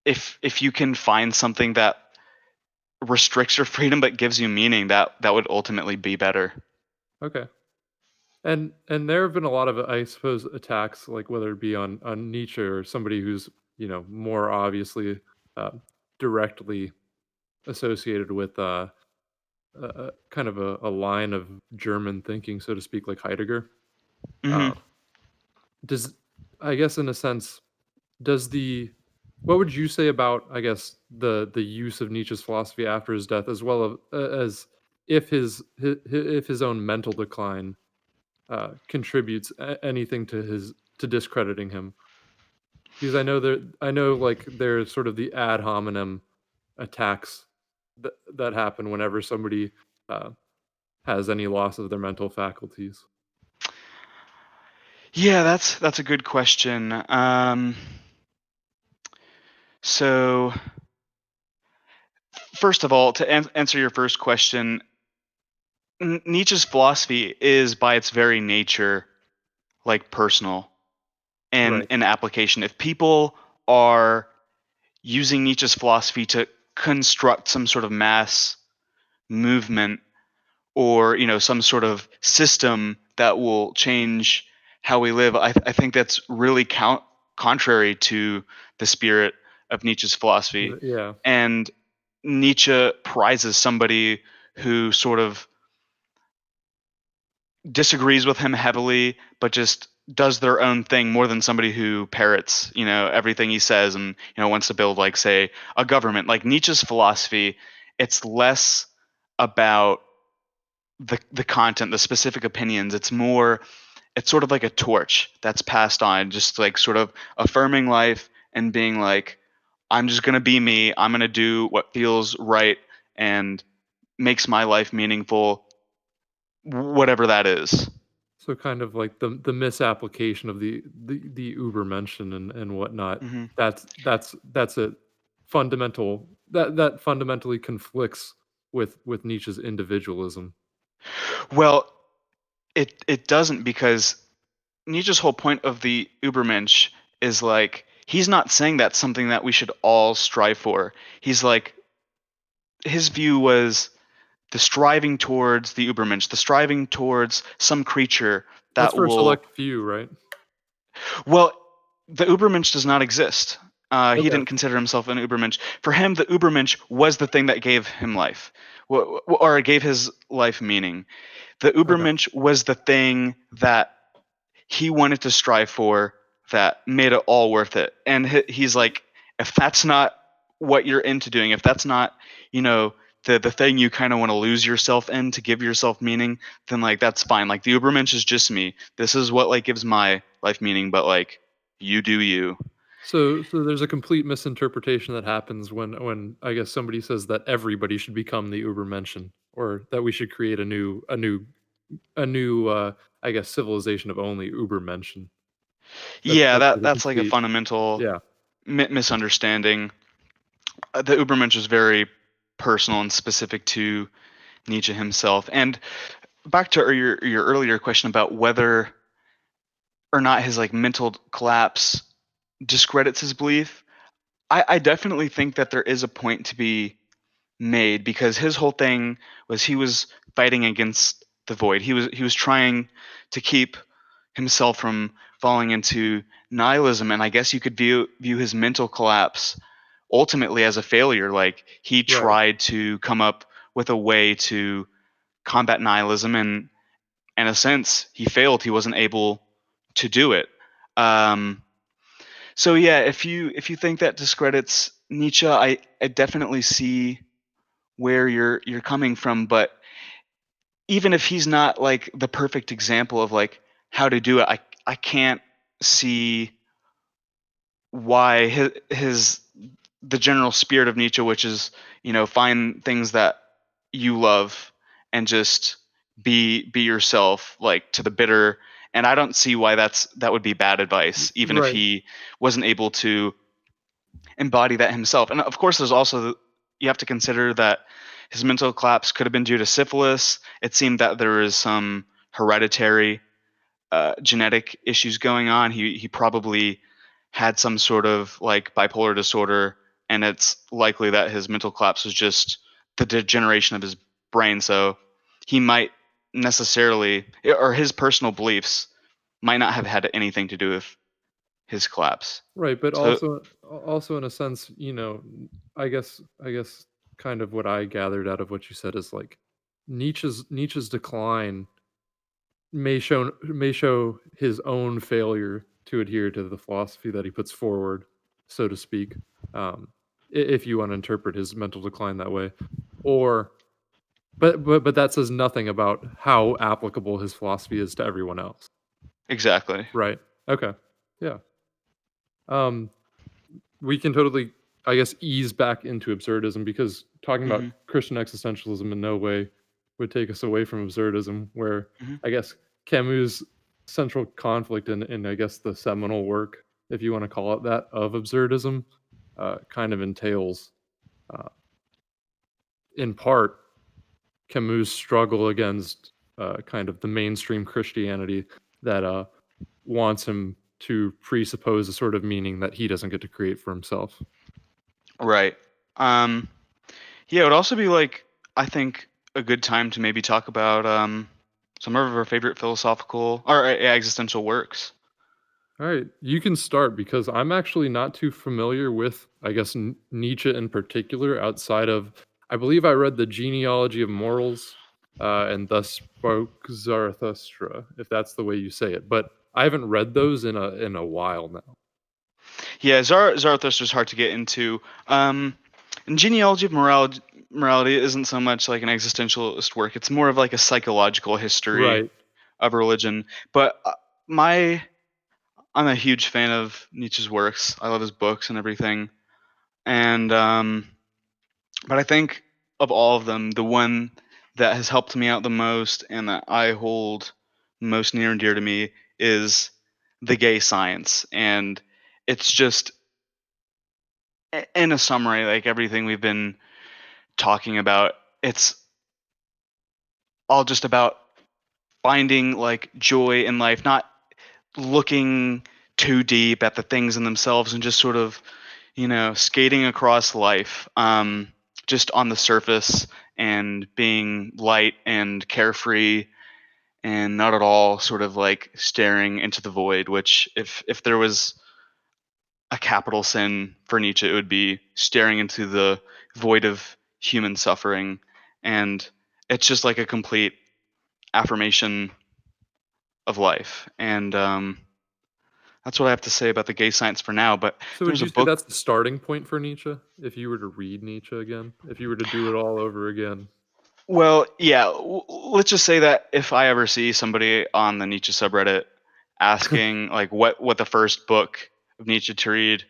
if if you can find something that restricts your freedom but gives you meaning that that would ultimately be better Okay. And and there have been a lot of, I suppose, attacks, like whether it be on on Nietzsche or somebody who's you know more obviously uh, directly associated with uh, a kind of a, a line of German thinking, so to speak, like Heidegger. Mhm. Uh, does I guess in a sense, does the what would you say about I guess the the use of Nietzsche's philosophy after his death, as well as, as if his, his if his own mental decline uh, contributes anything to his to discrediting him? Because I know there I know like there's sort of the ad hominem attacks that that happen whenever somebody uh, has any loss of their mental faculties. Yeah that's that's a good question um so first of all to an- answer your first question N- Nietzsche's philosophy is by its very nature like personal and Right. an application. If people are using Nietzsche's philosophy to construct some sort of mass movement or you know some sort of system that will change how we live, I, I think that's really count contrary to the spirit of Nietzsche's philosophy uh, Yeah. and Nietzsche prizes somebody who sort of disagrees with him heavily, but just does their own thing more than somebody who parrots, you know, everything he says and you know wants to build like say a government. Like Nietzsche's philosophy, it's less about the the content, the specific opinions. It's more it's sort of like a torch that's passed on, just like sort of affirming life and being like I'm just going to be me. I'm going to do what feels right and makes my life meaningful, whatever that is. So kind of like the the misapplication of the the, the Ubermenschen and and whatnot. Mhm. That's that's that's a fundamental that that fundamentally conflicts with with Nietzsche's individualism. Well, it it doesn't because Nietzsche's whole point of the Übermensch is like he's not saying that's something that we should all strive for. He's like his view was the striving towards the Ubermensch, the striving towards some creature that That's for will. a select few, right? Well, the Ubermensch does not exist. Uh, He didn't consider himself an Ubermensch. For him, the Ubermensch was the thing that gave him life, or gave his life meaning. The Ubermensch was the thing that he wanted to strive for that made it all worth it. And he- he's like, if that's not what you're into doing, if that's not, you know, the the thing you kind of want to lose yourself in to give yourself meaning, then like that's fine. Like the Ubermensch is just me. This is what like gives my life meaning, but like you do you. So, so there's a complete misinterpretation that happens when, when I guess somebody says that everybody should become the Ubermenschen, or that we should create a new, a new, a new, uh, I guess, civilization of only Ubermenschen. That's- yeah, that's that that's like a fundamental Yeah. mi- misunderstanding. Uh, the Ubermensch is very personal and specific to Nietzsche himself. And back to your your earlier question about whether or not his like mental collapse discredits his belief, I, I definitely think that there is a point to be made because his whole thing was he was fighting against the void. He was he was trying to keep himself from falling into nihilism and I guess you could view view his mental collapse ultimately as a failure like he Right. tried to come up with a way to combat nihilism and in a sense he failed he wasn't able to do it um so yeah if you if you think that discredits Nietzsche I I definitely see where you're you're coming from but even if he's not like the perfect example of like how to do it I I can't see why his, his the general spirit of Nietzsche, which is you know find things that you love and just be be yourself like to the bitter. And I don't see why that's that would be bad advice, even if he wasn't able to embody that himself. And of course, there's also the, you have to consider that his mental collapse could have been due to syphilis. It seemed that there is some hereditary uh, genetic issues going on. He he probably had some sort of like bipolar disorder, and it's likely that his mental collapse was just the degeneration of his brain. So he might necessarily, or his personal beliefs might not have had anything to do with his collapse. Right, but So- also also in a sense, you know, I guess I guess kind of what I gathered out of what you said is like Nietzsche's Nietzsche's decline may show may show his own failure to adhere to the philosophy that he puts forward, so to speak. Um, if you want to interpret his mental decline that way, or but but but that says nothing about how applicable his philosophy is to everyone else. Exactly. Right. Okay. Yeah. Um, we can totally, I guess, ease back into absurdism because talking about Mhm. Christian existentialism in no way would take us away from absurdism, where Mhm. I guess Camus' central conflict in, in, I guess, the seminal work, if you want to call it that, of absurdism, uh, kind of entails, uh, in part, Camus' struggle against uh, kind of the mainstream Christianity that uh, wants him to presuppose a sort of meaning that he doesn't get to create for himself. Right. Um, yeah, it would also be like I think a good time to maybe talk about um, some of our favorite philosophical or uh, existential works. All right, you can start because I'm actually not too familiar with, I guess, N- Nietzsche in particular, outside of, I believe I read The Genealogy of Morals uh, and Thus Spoke Zarathustra, if that's the way you say it. But I haven't read those in a in a while now. Yeah, Zar- Zarathustra's hard to get into. Um, and genealogy of morality, morality isn't so much like an existentialist work. It's more of like a psychological history Right. of religion. But uh, my, I'm a huge fan of Nietzsche's works. I love his books and everything. And um, but I think of all of them, the one that has helped me out the most and that I hold most near and dear to me is the gay science. And it's just in a summary, like everything we've been talking about, it's all just about finding like joy in life, not looking too deep at the things in themselves and just sort of, you know, skating across life. Um, just on the surface and being light and carefree and not at all sort of like staring into the void which if if there was a capital sin for Nietzsche it would be staring into the void of human suffering. And it's just like a complete affirmation of life. And um that's what I have to say about the gay science for now. But So would you a say that's the starting point for Nietzsche? If you were to read Nietzsche again, if you were to do it all over again, Well, yeah. w- Let's just say that if I ever see somebody on the Nietzsche subreddit asking like what what the first book of Nietzsche to read,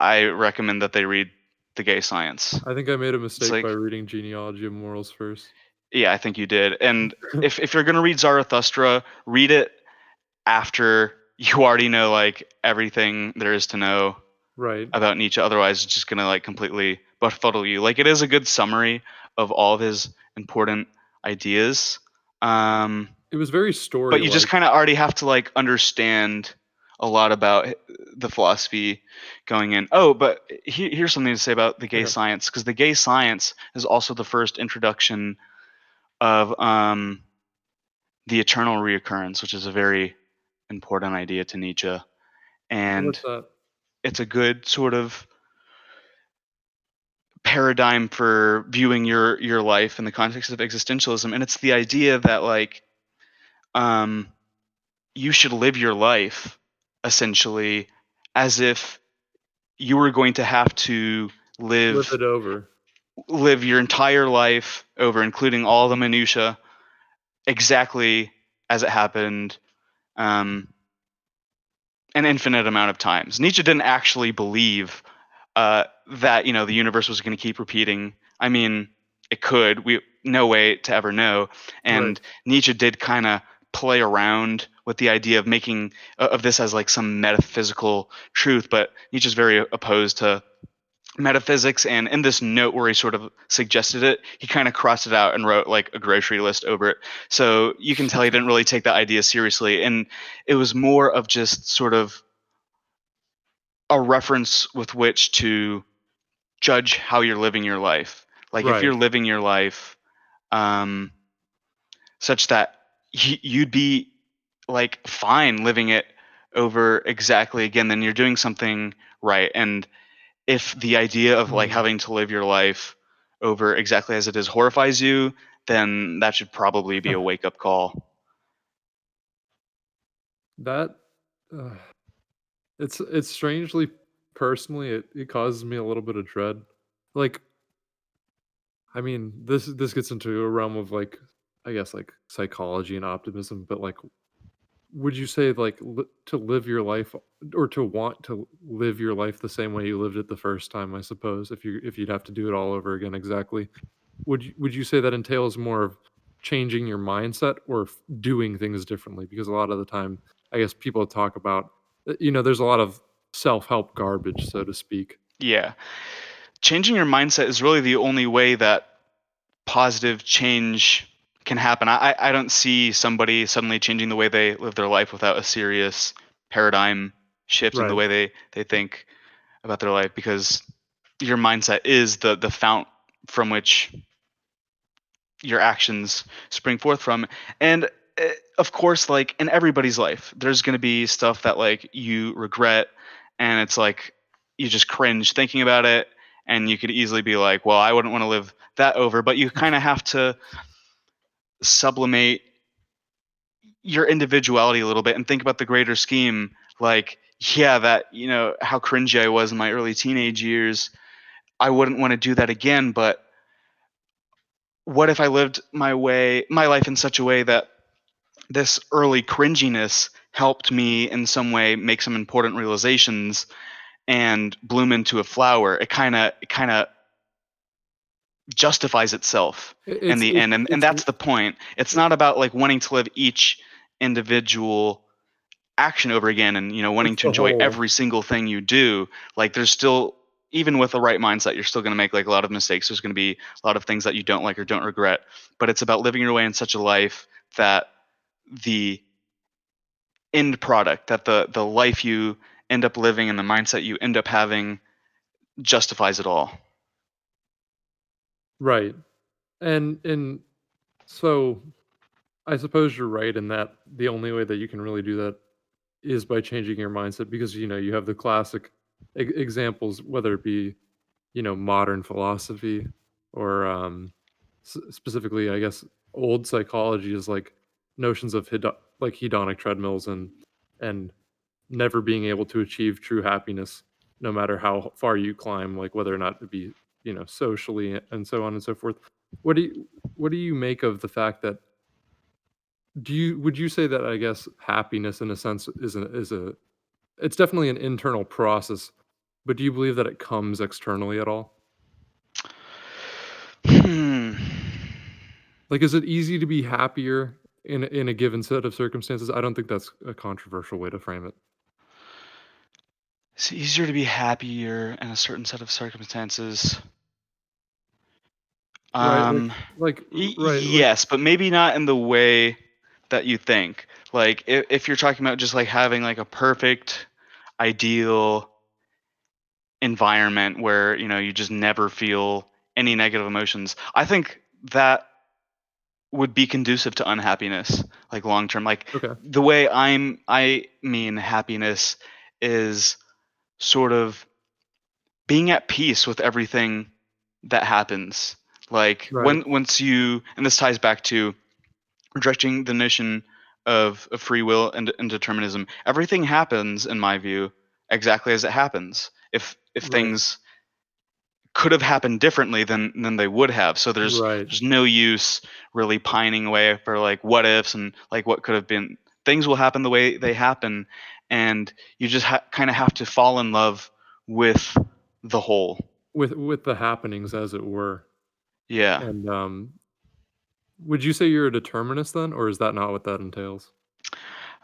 I recommend that they read The Gay Science. I think I made a mistake like- by reading Genealogy of Morals first. Yeah, I think you did. And if if you're gonna read Zarathustra, read it after you already know like everything there is to know Right. about Nietzsche. Otherwise, it's just gonna like completely befuddle you. Like it is a good summary of all of his important ideas. Um, It was very story. but you just kind of already have to like understand a lot about the philosophy going in. Oh, but he, here's something to say about the gay science because the gay science is also the first introduction of um, the eternal reoccurrence, which is a very important idea to Nietzsche, and it's a good sort of paradigm for viewing your your life in the context of existentialism. And it's the idea that like um you should live your life essentially as if you were going to have to live Flip it over. live your entire life over, including all the minutia, exactly as it happened, um, an infinite amount of times. Nietzsche didn't actually believe uh, that you know the universe was going to keep repeating. I mean, it could. We no way to ever know. And Right. Nietzsche did kind of play around with the idea of making uh, of this as like some metaphysical truth, but Nietzsche's very opposed to metaphysics and in this note where he sort of suggested it he kind of crossed it out and wrote like a grocery list over it. So you can tell he didn't really take that idea seriously and it was more of just sort of a reference with which to judge how you're living your life. Like if you're living your life um such that you'd be like fine living it over exactly again then you're doing something right. And if the idea of like Mhm. having to live your life over exactly as it is horrifies you then that should probably be a wake up call That uh, it's it's strangely personally it, it causes me a little bit of dread. Like I mean, this this gets into a realm of like I guess like psychology and optimism, but like would you say like li- to live your life or to want to live your life the same way you lived it the first time, I suppose, if you if you'd have to do it all over again exactly. Would you would you say that entails more of changing your mindset or f- doing things differently because a lot of the time I guess people talk about uh, you know there's a lot of self-help garbage so to speak. yeah changing your mindset is really the only way that positive change can happen. I i don't see somebody suddenly changing the way they live their life without a serious paradigm shift in the way they they think about their life because your mindset is the the fount from which your actions spring forth from. And uh, of course like in everybody's life there's going to be stuff that like you regret and it's like you just cringe thinking about it and you could easily be like well i wouldn't want to live that over but you kind of have to sublimate your individuality a little bit and think about the greater scheme. Like yeah that you know how cringy i was in my early teenage years. I wouldn't want to do that again but what if i lived my way my life in such a way that this early cringiness helped me in some way make some important realizations and bloom into a flower? It kind of it kind of justifies itself I- in the it's- end and, and that's the point. It's not about like wanting to live each individual action over again and you know wanting to enjoy whole. every single thing you do. Like there's still even with the right mindset you're still going to make like a lot of mistakes. There's going to be a lot of things that you don't like or don't regret. But it's about living your way in such a life that the end product that the the life you end up living and the mindset you end up having justifies it all Right. And and so I suppose you're right in that the only way that you can really do that is by changing your mindset because you know you have the classic e- examples whether it be you know modern philosophy or um s- specifically I guess old psychology is like notions of hedo- like hedonic treadmills and and never being able to achieve true happiness no matter how far you climb like whether or not it be you know socially and so on and so forth. What do you what do you make of the fact that do you would you say that i guess happiness in a sense is a is a it's definitely an internal process but do you believe that it comes externally at all? Hmm. like is it easy to be happier in in a given set of circumstances? I don't think that's a controversial way to frame it It's easier to be happier in a certain set of circumstances. right like Um, like y- right like yes, but maybe not in the way that you think. Like if, if you're talking about just like having like a perfect, ideal environment where you know you just never feel any negative emotions, I think that would be conducive to unhappiness, like long term. Like okay the way I'm, I mean happiness is sort of being at peace with everything that happens. Like right. when once you and this ties back to rejecting the notion of, of free will and, and determinism. Everything happens in my view exactly as it happens. If if right. things could have happened differently than than they would have. So there's right. there's no use really pining away for like what ifs and like what could have been. Things will happen the way they happen and you just ha- kind of have to fall in love with the whole. With with the happenings as it were. Yeah. And um would you say you're a determinist then or is that not what that entails?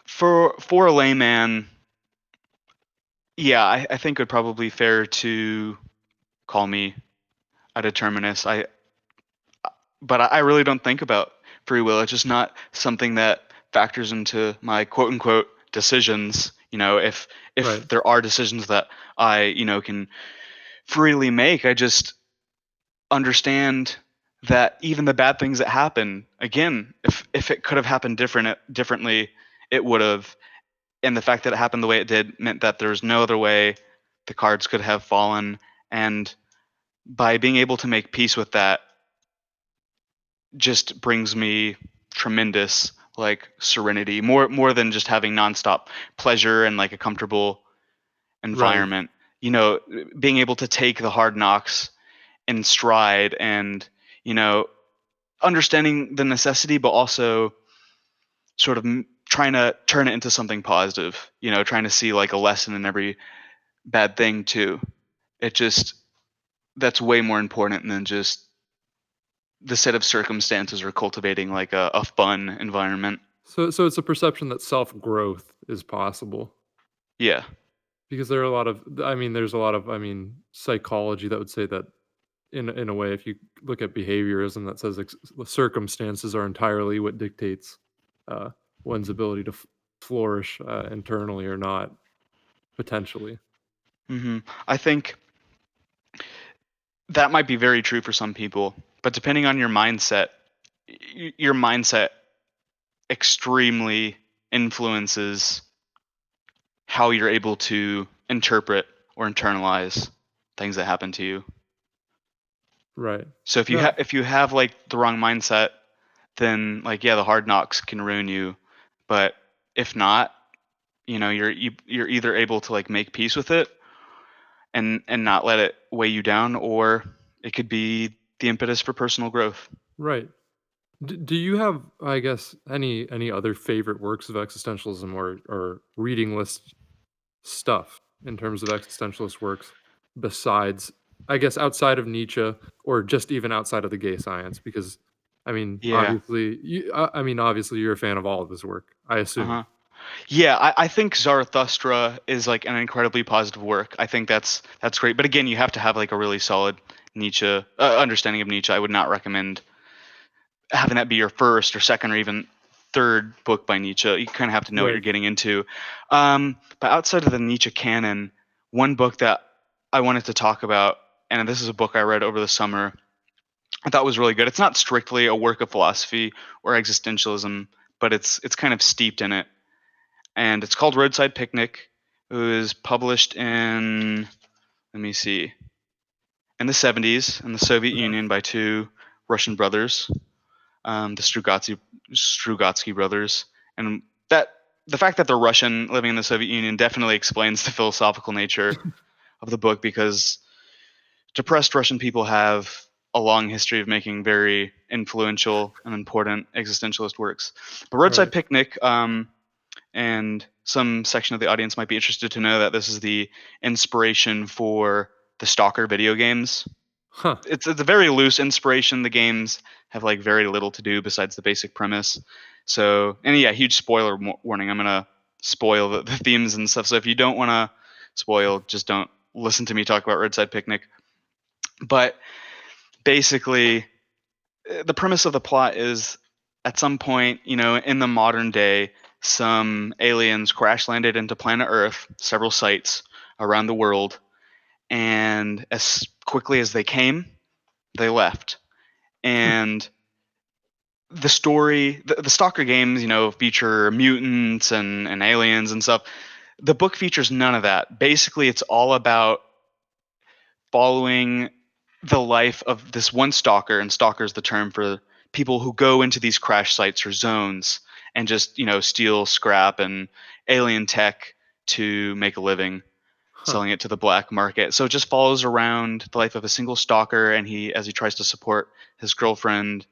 For for a layman yeah i, I think it would probably be fair to call me a determinist. I but I, I really don't think about free will. It's just not something that factors into my quote unquote decisions you know if if right. there are decisions that i you know can freely make i just understand that even the bad things that happen again if if it could have happened different differently it would have. And the fact that it happened the way it did meant that there was no other way the cards could have fallen. And by being able to make peace with that just brings me tremendous like serenity more more than just having nonstop pleasure and like a comfortable right. environment. You know being able to take the hard knocks in stride and you know understanding the necessity but also sort of m- trying to turn it into something positive you know trying to see like a lesson in every bad thing too. It just that's way more important than just the set of circumstances or cultivating like a, a fun environment. So so it's a perception that self-growth is possible. Yeah. Because there are a lot of i mean there's a lot of i mean psychology that would say that in in a way if you look at behaviorism that says ex- circumstances are entirely what dictates uh, one's ability to f- flourish uh, internally or not potentially. Hmm i think that might be very true for some people but depending on your mindset your mindset extremely influences how you're able to interpret or internalize things that happen to you. Right. So if you have if you have like the wrong mindset then like yeah the hard knocks can ruin you. But if not you know you're you, you're either able to like make peace with it and and not let it weigh you down or it could be the impetus for personal growth. Right. D- do you have i guess any any other favorite works of existentialism or or reading list stuff in terms of existentialist works besides i guess outside of nietzsche or just even outside of the gay science? Because i mean yeah. obviously you i, I mean obviously you're a fan of all of his work i assume. Uh-huh. Yeah I, I think zarathustra is like an incredibly positive work. I think that's that's great. But again you have to have like a really solid nietzsche uh, understanding of nietzsche i would not recommend having that be your first or second or even third book by Nietzsche. You kind of have to know what you're getting into. Um, but outside of the Nietzsche canon, one book that I wanted to talk about, and this is a book I read over the summer, I thought was really good. It's not strictly a work of philosophy or existentialism, but it's it's kind of steeped in it. And it's called Roadside Picnic. It was published in let me see in the 70s in the Soviet. Union by two Russian brothers, um, the Strugatsky Strugatsky brothers, and that the fact that they're Russian living in the Soviet Union definitely explains the philosophical nature of the book because depressed Russian people have a long history of making very influential and important existentialist works. But Roadside Right. Picnic, um, and some section of the audience might be interested to know that this is the inspiration for the Stalker video games. Huh. It's, it's a very loose inspiration. The games have like very little to do besides the basic premise. So, and yeah, huge spoiler warning. I'm gonna spoil the, the themes and stuff. So if you don't want to spoil, just don't listen to me talk about Roadside Picnic. But basically, uh, the premise of the plot is at some point, you know, in the modern day, some aliens crash landed into planet Earth, several sites around the world, and as quickly as they came, they left. And the story, the, the Stalker games, you know, feature mutants and, and aliens and stuff. The book features none of that. Basically, it's all about following the life of this one stalker, and stalker is the term for people who go into these crash sites or zones and just, you know, steal scrap and alien tech to make a living Selling it to the black market. So it just follows around the life of a single stalker and he as he tries to support his girlfriend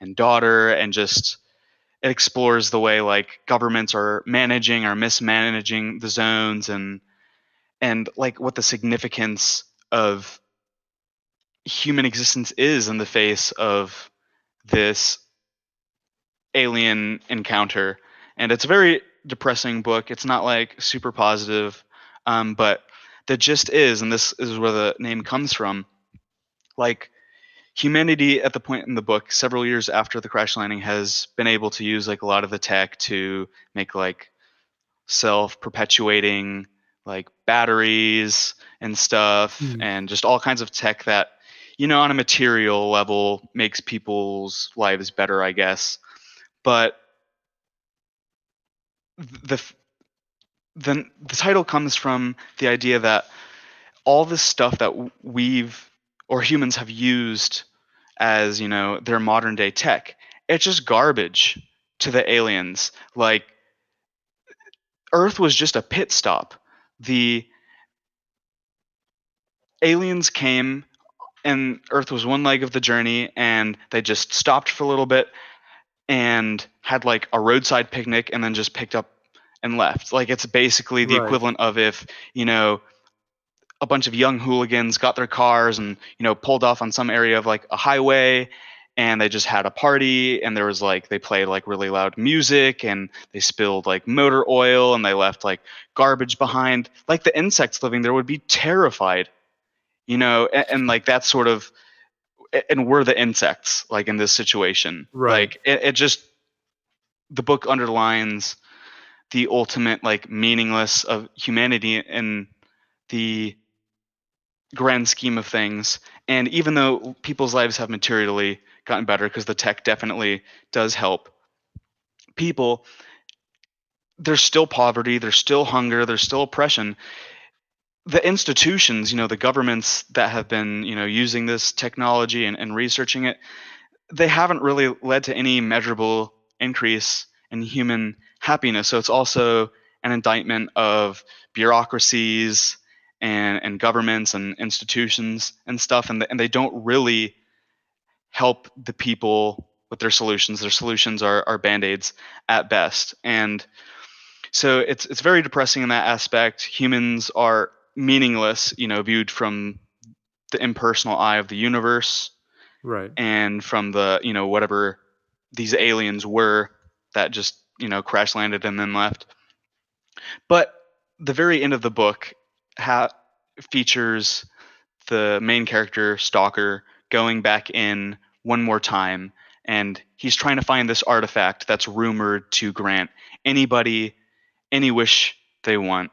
and daughter and just it explores the way like governments are managing or mismanaging the zones and and like what the significance of human existence is in the face of this alien encounter. And it's a very depressing book. It's not like super positive um, but the gist is and this is where the name comes from like humanity at the point in the book several years after the crash landing has been able to use like a lot of the tech to make like self-perpetuating like batteries and stuff Hmm. and just all kinds of tech that you know on a material level makes people's lives better i guess but the the, the title comes from the idea that all this stuff that we've or humans have used as you know their modern day tech it's just garbage to the aliens. Like earth was just a pit stop. The aliens came and earth was one leg of the journey and they just stopped for a little bit and had like a roadside picnic and then just picked up and left like it's basically the Right. equivalent of if you know a bunch of young hooligans got their cars and you know pulled off on some area of like a highway and they just had a party and there was like they played like really loud music and they spilled like motor oil and they left like garbage behind like the insects living there would be terrified you know and, and like that sort of and we're the insects like in this situation Right. like it, it just the book underlines the ultimate like meaningless of humanity in the grand scheme of things. And even though people's lives have materially gotten better because the tech definitely does help people there's still poverty there's still hunger there's still oppression. The institutions you know the governments that have been you know using this technology and, and researching it they haven't really led to any measurable increase in human happiness. So it's also an indictment of bureaucracies and, and governments and institutions and stuff and, and they don't really help the people with their solutions. Their solutions are, are band-aids at best. And so it's it's very depressing in that aspect. Humans are meaningless you know viewed from the impersonal eye of the universe Right. and from the you know whatever these aliens were that just you know crash landed and then left. But the very end of the book ha- features the main character stalker going back in one more time and he's trying to find this artifact that's rumored to grant anybody any wish they want.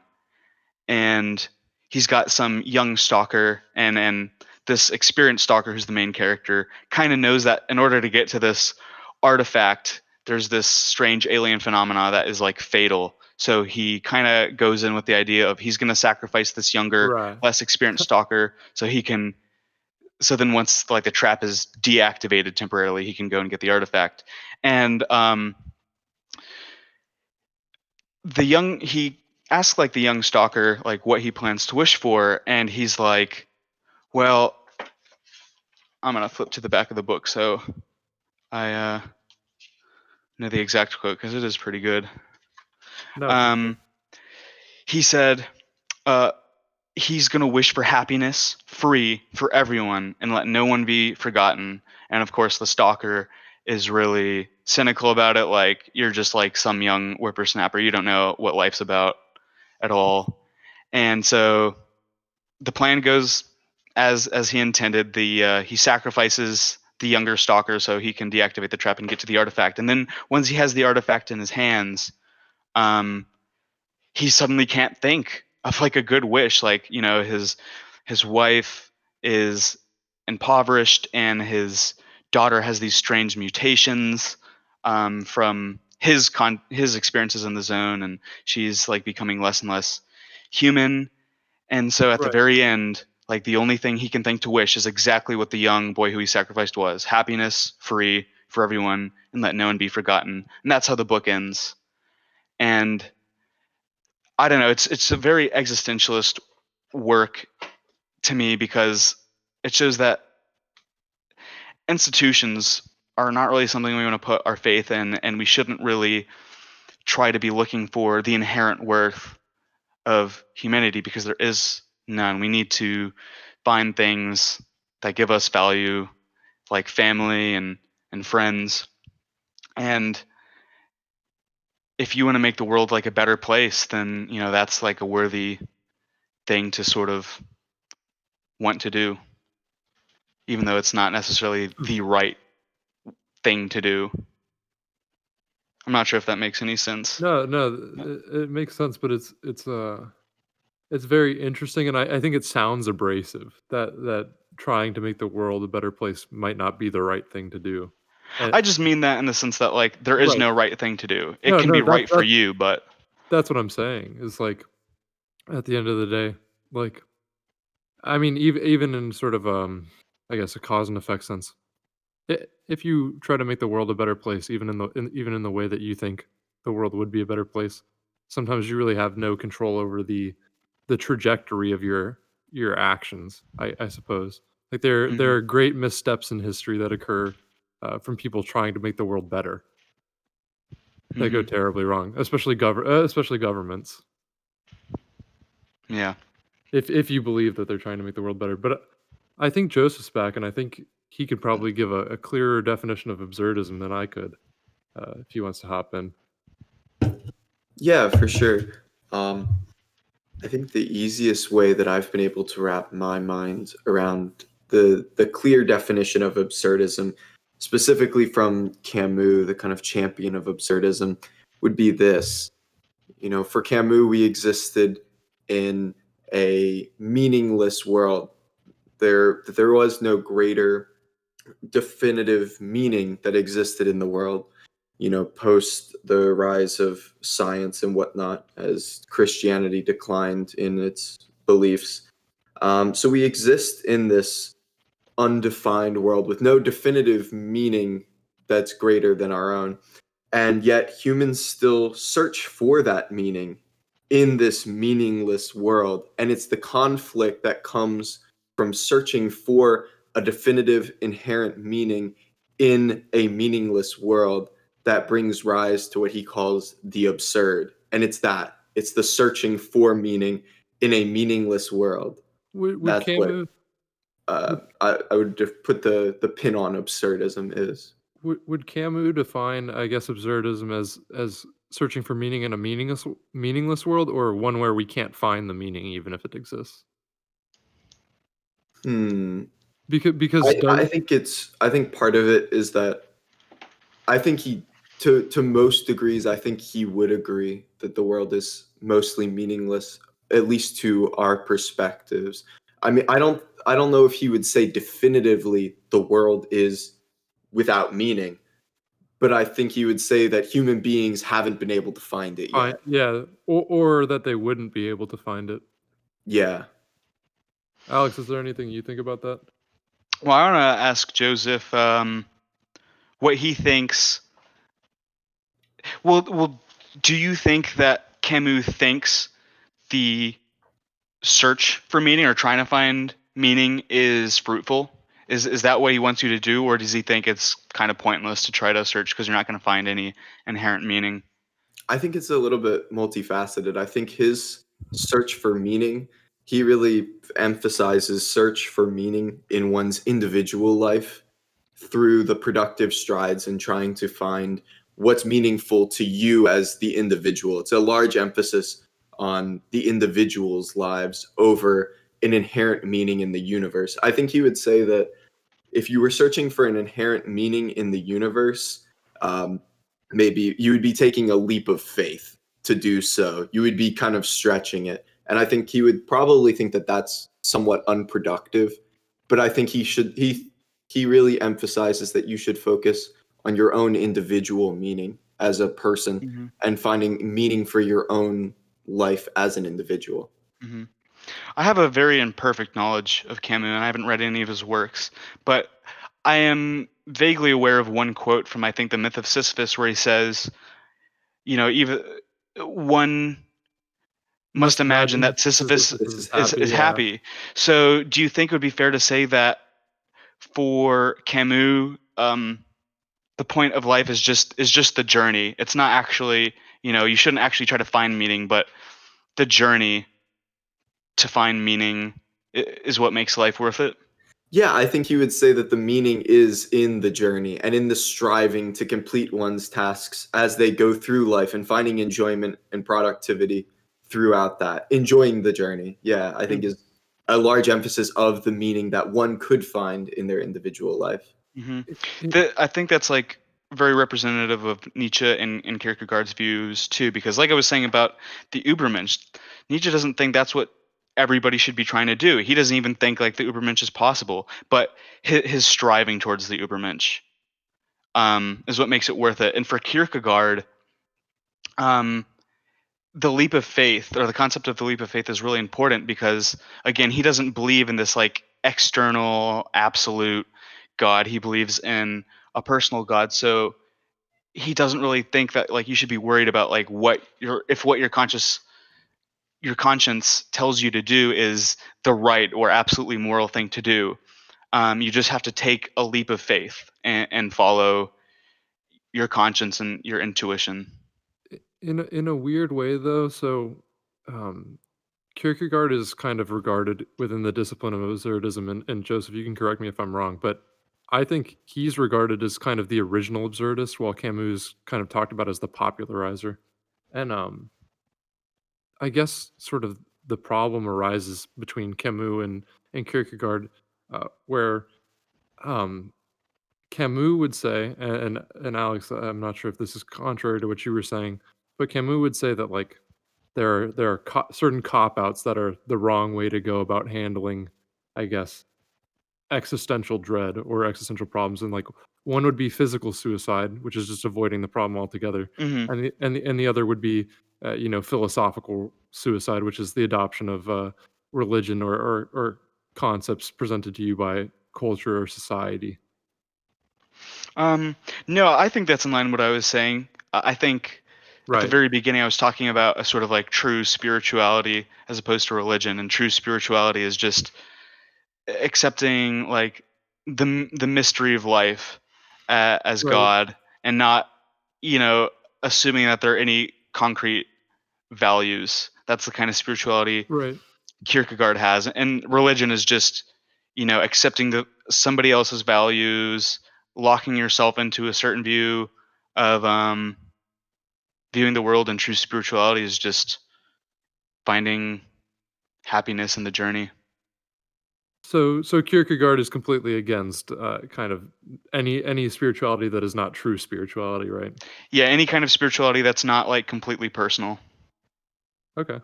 And he's got some young stalker and and this experienced stalker, who's the main character, kind of knows that in order to get to this artifact, there's this strange alien phenomena that is like fatal. So he kind of goes in with the idea of he's going to sacrifice this younger, Right. less experienced stalker so he can so then once like the trap is deactivated temporarily he can go and get the artifact and um the young he asks like the young stalker like what he plans to wish for and he's like well i'm gonna flip to the back of the book so i uh know the exact quote because it is pretty good No, um, he said, uh, he's going to wish for happiness, free for everyone, and let no one be forgotten. And of course, the stalker is really cynical about it. Like, you're just like some young whippersnapper. You don't know what life's about at all. And so the plan goes as as he intended. The uh, he sacrifices the younger stalker so he can deactivate the trap and get to the artifact. And then once he has the artifact in his hands, um, he suddenly can't think of like a good wish. Like you know, his his wife is impoverished, and his daughter has these strange mutations um, from his con his experiences in the zone, and she's like becoming less and less human. And so at the very end, like the only thing he can think to wish is exactly what the young boy who he sacrificed was: happiness, free for everyone, and let no one be forgotten. And that's how the book ends and I don't know. It's it's a very existentialist work to me because it shows that institutions are not really something we want to put our faith in, and we shouldn't really try to be looking for the inherent worth of humanity because there is none. We need to find things that give us value, like family and and friends, and if you want to make the world like a better place, then you know that's like a worthy thing to sort of want to do, even though it's not necessarily the right thing to do. I'm not sure if that makes any sense. No, no, it, it makes sense, but it's it's uh it's very interesting, and I, I think it sounds abrasive that that trying to make the world a better place might not be the right thing to do. And I just mean that in the sense that like there is Right. no right thing to do. It No, can no, be that- right for you, but that's what I'm saying. Is like at the end of the day, like I mean, even even in sort of um, I guess a cause and effect sense, i- if you try to make the world a better place, even in the in, even in the way that you think the world would be a better place, sometimes you really have no control over the the trajectory of your your actions. I, I suppose like there there are great missteps in history that occur uh, from people trying to make the world better. They go Mhm. terribly wrong, especially gov- uh, especially governments yeah. if if you believe that they're trying to make the world better. But uh, I think Joseph's back, and I think he could probably give a, a clearer definition of absurdism than I could, uh, if he wants to hop in. Yeah, for sure. Um, I think the easiest way that I've been able to wrap my mind around the the clear definition of absurdism, specifically from Camus, the kind of champion of absurdism, would be this. You know, for Camus, we existed in a meaningless world. There, there was no greater definitive meaning that existed in the world you know, post the rise of science and whatnot as Christianity declined in its beliefs. Um, so we exist in this undefined world with no definitive meaning that's greater than our own. And yet humans still search for that meaning in this meaningless world. And it's the conflict that comes from searching for a definitive inherent meaning in a meaningless world that brings rise to what he calls the absurd. And it's that it's the searching for meaning in a meaningless world. Would, would That's what- Uh, I, I would just put the, the pin on absurdism is. would, would Camus define, I guess, absurdism as as searching for meaning in a meaningless meaningless world, or one where we can't find the meaning even if it exists? Hmm. Because because I, I think it's I think part of it is that I think he to to most degrees I think he would agree that the world is mostly meaningless at least to our perspectives. I mean I don't I don't know if he would say definitively the world is without meaning, but I think he would say that human beings haven't been able to find it yet. Fine, yeah, or, or that they wouldn't be able to find it. Yeah. Alex, is there anything you think about that? Well, I want to ask Joseph um, what he thinks. Well, well, do you think that Camus thinks the search for meaning or trying to find meaning is fruitful? Is is that what he wants you to do, or does he think it's kind of pointless to try to search because you're not going to find any inherent meaning? I think it's a little bit multifaceted. I think his search for meaning, he really emphasizes search for meaning in one's individual life through the productive strides and trying to find what's meaningful to you as the individual. It's a large emphasis on the individual's lives over an inherent meaning in the universe. I think he would say that if you were searching for an inherent meaning in the universe, um, maybe you would be taking a leap of faith to do so. You would be kind of stretching it. And I think he would probably think that that's somewhat unproductive. But I think he should, he, he really emphasizes that you should focus on your own individual meaning as a person Mm-hmm. and finding meaning for your own life as an individual. hmm I have a very imperfect knowledge of Camus, and I haven't read any of his works, but I am vaguely aware of one quote from I think the Myth of Sisyphus, where he says, "You know, even one must imagine that Sisyphus Sisyphus is, is is, is happy, yeah. happy." So, do you think it would be fair to say that for Camus, um, the point of life is just is just the journey? It's not actually, you know, you shouldn't actually try to find meaning, but the journey to find meaning is what makes life worth it. Yeah, I think you would say that the meaning is in the journey and in the striving to complete one's tasks as they go through life and finding enjoyment and productivity throughout that. Enjoying the journey, yeah, I think mm. is a large emphasis of the meaning that one could find in their individual life. Hmm it- Th- I think that's like very representative of Nietzsche and, and Kierkegaard's views too, because like I was saying about the Ubermensch, Nietzsche doesn't think that's what everybody should be trying to do. He doesn't even think like the Ubermensch is possible, but his, his striving towards the Ubermensch um, is what makes it worth it. And for Kierkegaard, um, the leap of faith or the concept of the leap of faith is really important because again, he doesn't believe in this like external absolute God. He believes in a personal God. So he doesn't really think that like you should be worried about like what your if what your conscious your conscience tells you to do is the right or absolutely moral thing to do. Um, you just have to take a leap of faith and, and follow your conscience and your intuition. in a, in a weird way though so um kierkegaard is kind of regarded within the discipline of absurdism and, and joseph you can correct me if i'm wrong but i think he's regarded as kind of the original absurdist while camus kind of talked about as the popularizer. And um i guess sort of the problem arises between camus and and kierkegaard uh, where um Camus would say, and, and and Alex, I'm not sure if this is contrary to what you were saying, but Camus would say that like there are there are co- certain cop outs that are the wrong way to go about handling, I guess, existential dread or existential problems, and like one would be physical suicide, which is just avoiding the problem altogether, hmm and the and the, and the other would be uh, you know philosophical suicide, which is the adoption of uh, religion or, or or concepts presented to you by culture or society. Um, no, I think that's in line with what I was saying. I I think at the very beginning I was talking about a sort of like true spirituality as opposed to religion, and true spirituality is just accepting like the the mystery of life uh, as Right. God, and not you know assuming that there are any concrete values. That's the kind of spirituality Right. Kierkegaard has, and religion is just you know accepting the somebody else's values, locking yourself into a certain view of um, viewing the world. And true spirituality is just finding happiness in the journey. So so Kierkegaard is completely against uh, kind of any any spirituality that is not true spirituality, right? Yeah, any kind of spirituality that's not like completely personal. Okay.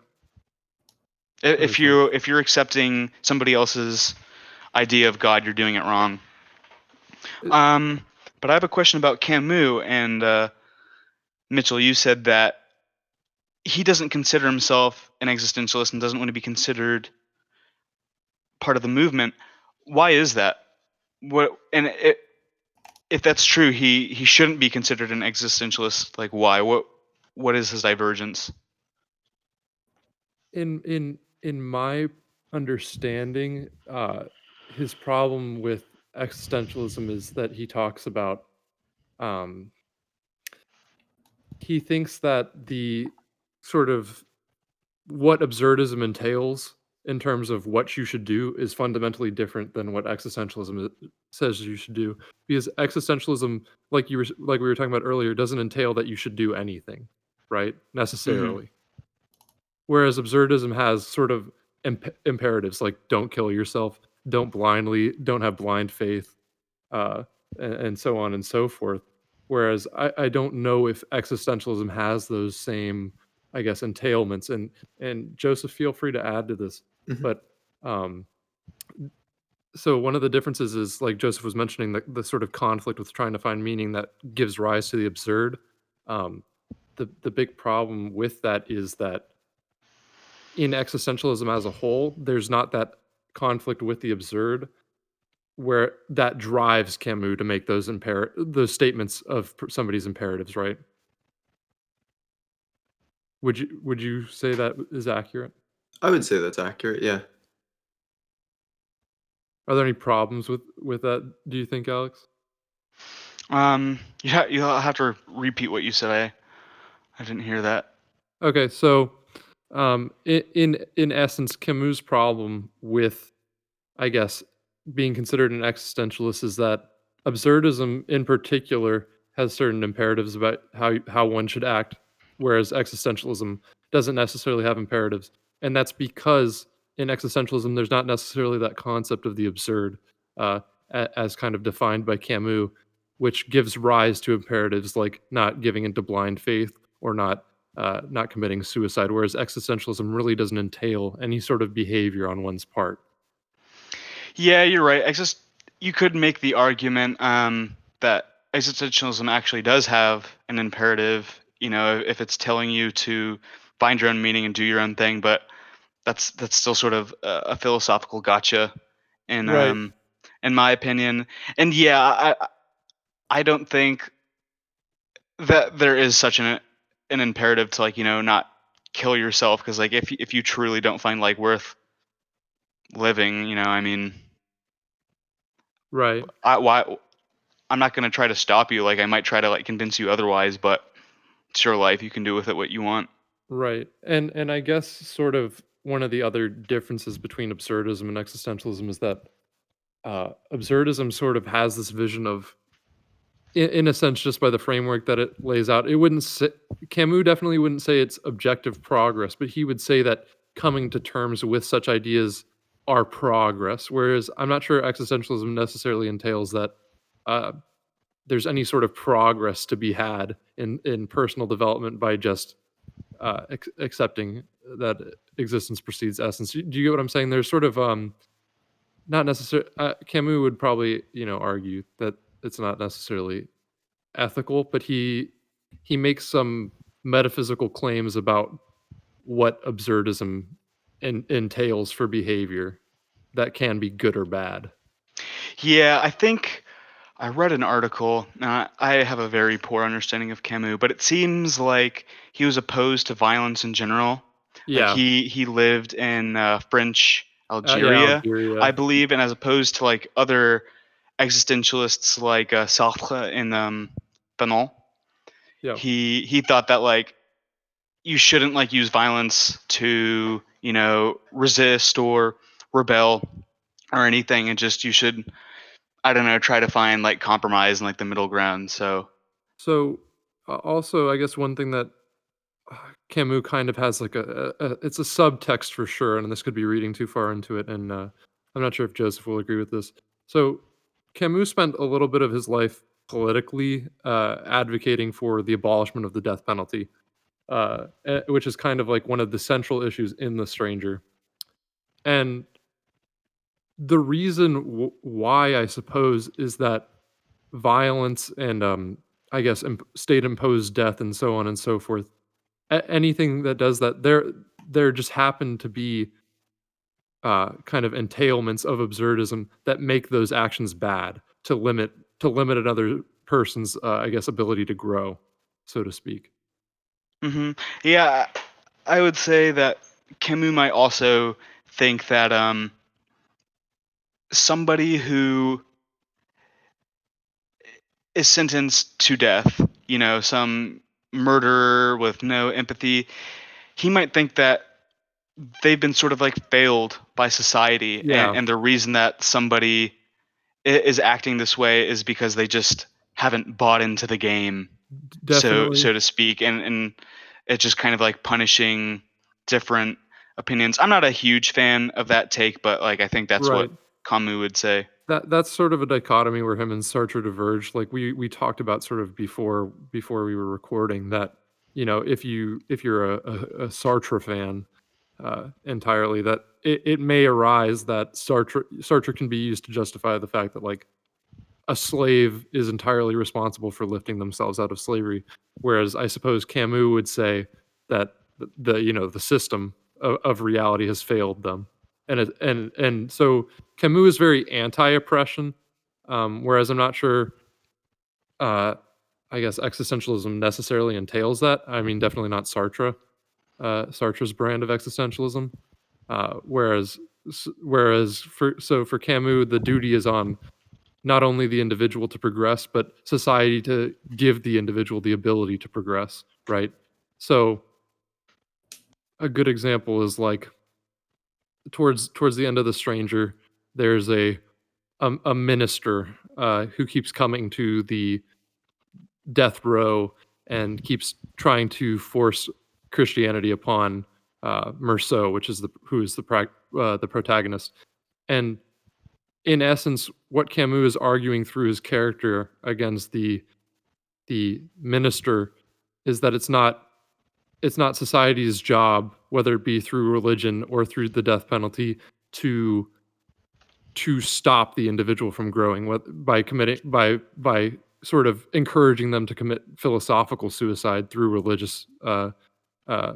I- If you if you're accepting somebody else's idea of God, you're doing it wrong. Um, but I have a question about Camus and uh, Mitchell. You said that he doesn't consider himself an existentialist and doesn't want to be considered part of the movement. Why is that? What and it, if that's true, he he shouldn't be considered an existentialist. Like why? What what is his divergence? in in in my understanding uh his problem with existentialism is that he talks about um he thinks that the sort of what absurdism entails in terms of what you should do is fundamentally different than what existentialism says you should do. Because existentialism like you were like we were talking about earlier doesn't entail that you should do anything right? Necessarily. Whereas absurdism has sort of imp- imperatives like don't kill yourself don't blindly don't have blind faith uh, and, and so on and so forth. Whereas I, I don't know if existentialism has those same i guess entailments. And and joseph feel free to add to this Mhm. but um so one of the differences is like joseph was mentioning the, the sort of conflict with trying to find meaning that gives rise to the absurd um the the big problem with that is that in existentialism as a whole, there's not that conflict with the absurd where that drives Camus to make those imper- those statements of somebody's imperatives, right? Would you would you say that is accurate? I would say that's accurate. Yeah. Are there any problems with with that? Do you think, Alex? Um, you ha- you'll have to repeat what you said. I I didn't hear that. Okay, so um, in, in in essence, Camus' problem with, I guess, being considered an existentialist is that absurdism, in particular, has certain imperatives about how how one should act, whereas existentialism doesn't necessarily have imperatives, and that's because in existentialism, there's not necessarily that concept of the absurd, uh, as kind of defined by Camus, which gives rise to imperatives like not giving into blind faith or not uh, not committing suicide, whereas existentialism really doesn't entail any sort of behavior on one's part. Yeah, you're right. Exist. You could make the argument um, that existentialism actually does have an imperative. You know, if it's telling you to find your own meaning and do your own thing, but that's that's still sort of a, a philosophical gotcha, in Right. um, in my opinion. And yeah, I I- don't think that there is such an an imperative to like you know not kill yourself because like if if you truly don't find like worth living, you know, I mean. Right. I why I'm not gonna try to stop you. Like I might try to like convince you otherwise, but it's your life. You can do with it what you want. Right. And and I guess sort of one of the other differences between absurdism and existentialism is that uh, absurdism sort of has this vision of in, in a sense just by the framework that it lays out it wouldn't say camus definitely wouldn't say it's objective progress but he would say that coming to terms with such ideas are progress whereas i'm not sure existentialism necessarily entails that uh, there's any sort of progress to be had in in personal development by just uh, ac- accepting that existence precedes essence. Do you get what I'm saying? There's sort of um, not necessarily. Uh, Camus would probably you know argue that it's not necessarily ethical, but he he makes some metaphysical claims about what absurdism en- entails for behavior that can be good or bad. Yeah, I think I read an article. I have a very poor understanding of Camus, but it seems like he was opposed to violence in general. Yeah. Like he he lived in uh, French Uh, yeah, Algeria, Algeria. I believe, and as opposed to like other existentialists like uh, Sartre and um, Fanon, Yeah. he he thought that like you shouldn't like use violence to you know resist or rebel or anything, and just you should I don't know try to find like compromise and like the middle ground. So So, uh, also, I guess one thing that uh, Camus kind of has like a, a, a it's a subtext for sure, and this could be reading too far into it, and uh, I'm not sure if Joseph will agree with this. So, Camus spent a little bit of his life politically uh, advocating for the abolishment of the death penalty, uh, eh, which is kind of like one of the central issues in The Stranger. And the reason w- why I suppose is that violence and um, I guess imp- state imposed death and so on and so forth. A- anything that does that, there there just happen to be uh, kind of entailments of absurdism that make those actions bad to limit to limit another person's uh, I guess ability to grow, so to speak. hmm Yeah, I would say that Camus might also think that um, somebody who is sentenced to death, you know, some murderer with no empathy, he might think that they've been sort of like failed by society, Yeah. and, and the reason that somebody is acting this way is because they just haven't bought into the game Definitely. so so to speak and and it's just kind of like punishing different opinions i'm not a huge fan of that take but like i think that's right. what camus would say. That that's sort of a dichotomy where him and Sartre diverge. Like we we talked about sort of before before we were recording that you know if you if you're a, a, a Sartre fan uh, entirely that it, it may arise that Sartre Sartre can be used to justify the fact that like a slave is entirely responsible for lifting themselves out of slavery, whereas I suppose Camus would say that the, you know the system of, of reality has failed them, and and and so Camus is very anti-oppression, um, whereas I'm not sure. Uh, I guess existentialism necessarily entails that. I mean, definitely not Sartre, uh, Sartre's brand of existentialism. Uh, whereas, whereas for so for Camus, the duty is on not only the individual to progress, but society to give the individual the ability to progress. Right. So, a good example is like towards towards the end of the stranger there's a a, a minister uh, who keeps coming to the death row and keeps trying to force christianity upon uh, Meursault, which is the who is the prac uh, the protagonist. And in essence what camus is arguing through his character against the the minister is that it's not it's not society's job, whether it be through religion or through the death penalty, to to stop the individual from growing by committing by by sort of encouraging them to commit philosophical suicide through religious uh, uh,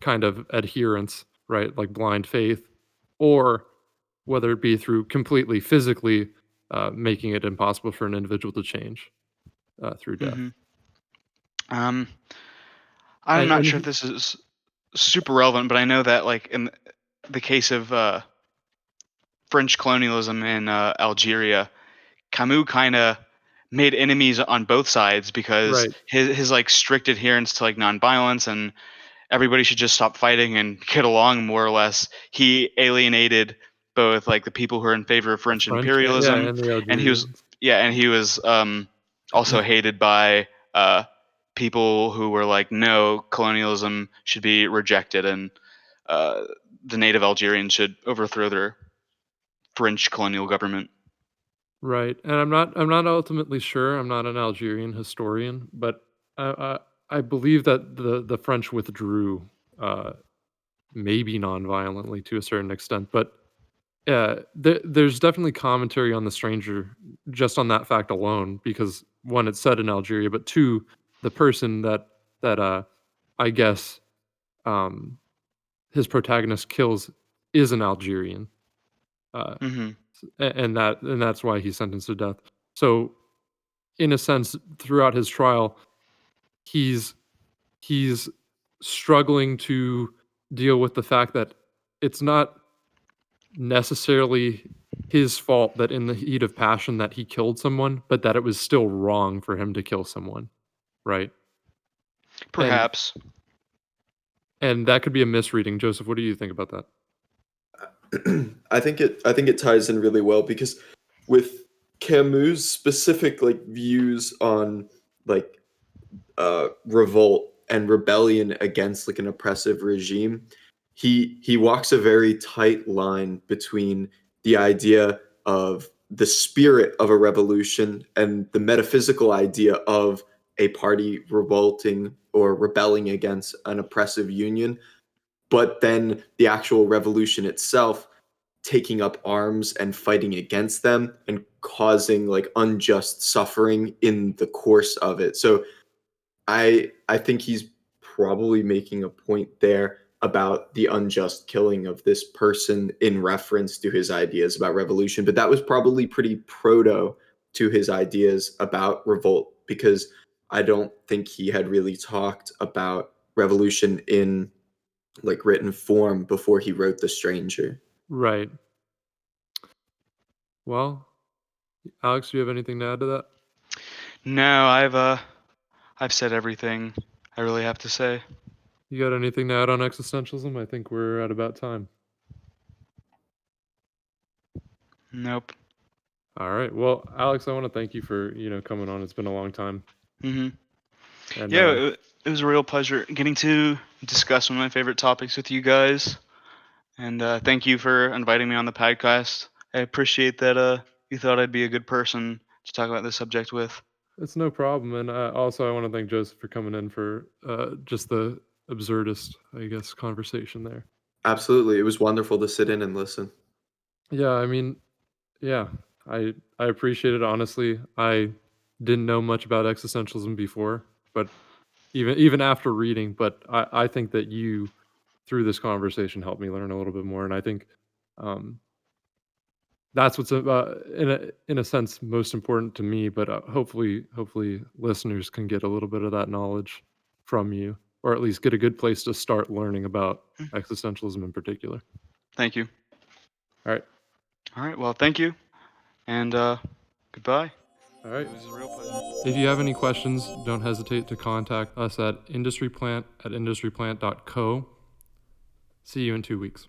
kind of adherence, right, like blind faith, or whether it be through completely physically uh, making it impossible for an individual to change uh, through death. Mhm. um i'm And- not sure he- if this is super relevant but i know that like in the case of uh french colonialism in uh, algeria camus kind of made enemies on both sides because Right. his his like strict adherence to like nonviolence and everybody should just stop fighting and get along more or less. He alienated both like the people who are in favor of French, French- imperialism, yeah, and, and he was- yeah, and he was um, also hated by uh, people who were like, no, colonialism should be rejected, and uh, the native Algerians should overthrow their French colonial government. Right, and I'm not I'm not ultimately sure. I'm not an Algerian historian, but I I, I believe that the the French withdrew, uh, maybe non-violently to a certain extent, but uh, there, there's definitely commentary on the stranger just on that fact alone, because one, it's set in Algeria, but two, the person that that uh, I guess um, his protagonist kills is an Algerian. Uh, hmm and that and that's why he's sentenced to death. So, in a sense, throughout his trial, he's he's struggling to deal with the fact that it's not necessarily his fault that in the heat of passion that he killed someone, but that it was still wrong for him to kill someone, right? Perhaps. And that could be a misreading. Joseph, what do you think about that? I think it I think it ties in really well because with Camus' specific like views on like uh revolt and rebellion against like an oppressive regime, he he walks a very tight line between the idea of the spirit of a revolution and the metaphysical idea of a party revolting or rebelling against an oppressive union but then the actual revolution itself taking up arms and fighting against them and causing like unjust suffering in the course of it. So I I think he's probably making a point there about the unjust killing of this person in reference to his ideas about revolution, but that was probably pretty proto to his ideas about revolt because I don't think he had really talked about revolution in like written form before he wrote The Stranger. Right. Well, Alex, do you have anything to add to that? No, I've uh, I've said everything I really have to say. You got anything to add on existentialism? I think we're at about time. Nope. All right. Well, Alex, I want to thank you for you know coming on. It's been a long time. Hmm And, Yeah, uh, it, it was a real pleasure getting to discuss one of my favorite topics with you guys. And uh, thank you for inviting me on the podcast. I appreciate that uh, you thought I'd be a good person to talk about this subject with. It's no problem. And uh, also, I want to thank Joseph for coming in for uh, just the absurdist, I guess, conversation there. Absolutely. It was wonderful to sit in and listen. Yeah, I mean, yeah, I I appreciate it. Honestly, I didn't know much about existentialism before, but even even after reading, but I I think that you through this conversation helped me learn a little bit more, and I think um, that's what's uh, in a in a sense most important to me. But uh, hopefully, hopefully, listeners can get a little bit of that knowledge from you, or at least get a good place to start learning about existentialism in particular. Thank you. All right, All right. Well, thank you. And uh, goodbye. All right. It was a real pleasure. If you have any questions, don't hesitate to contact us at industryplant at industryplant.co. See you in two weeks.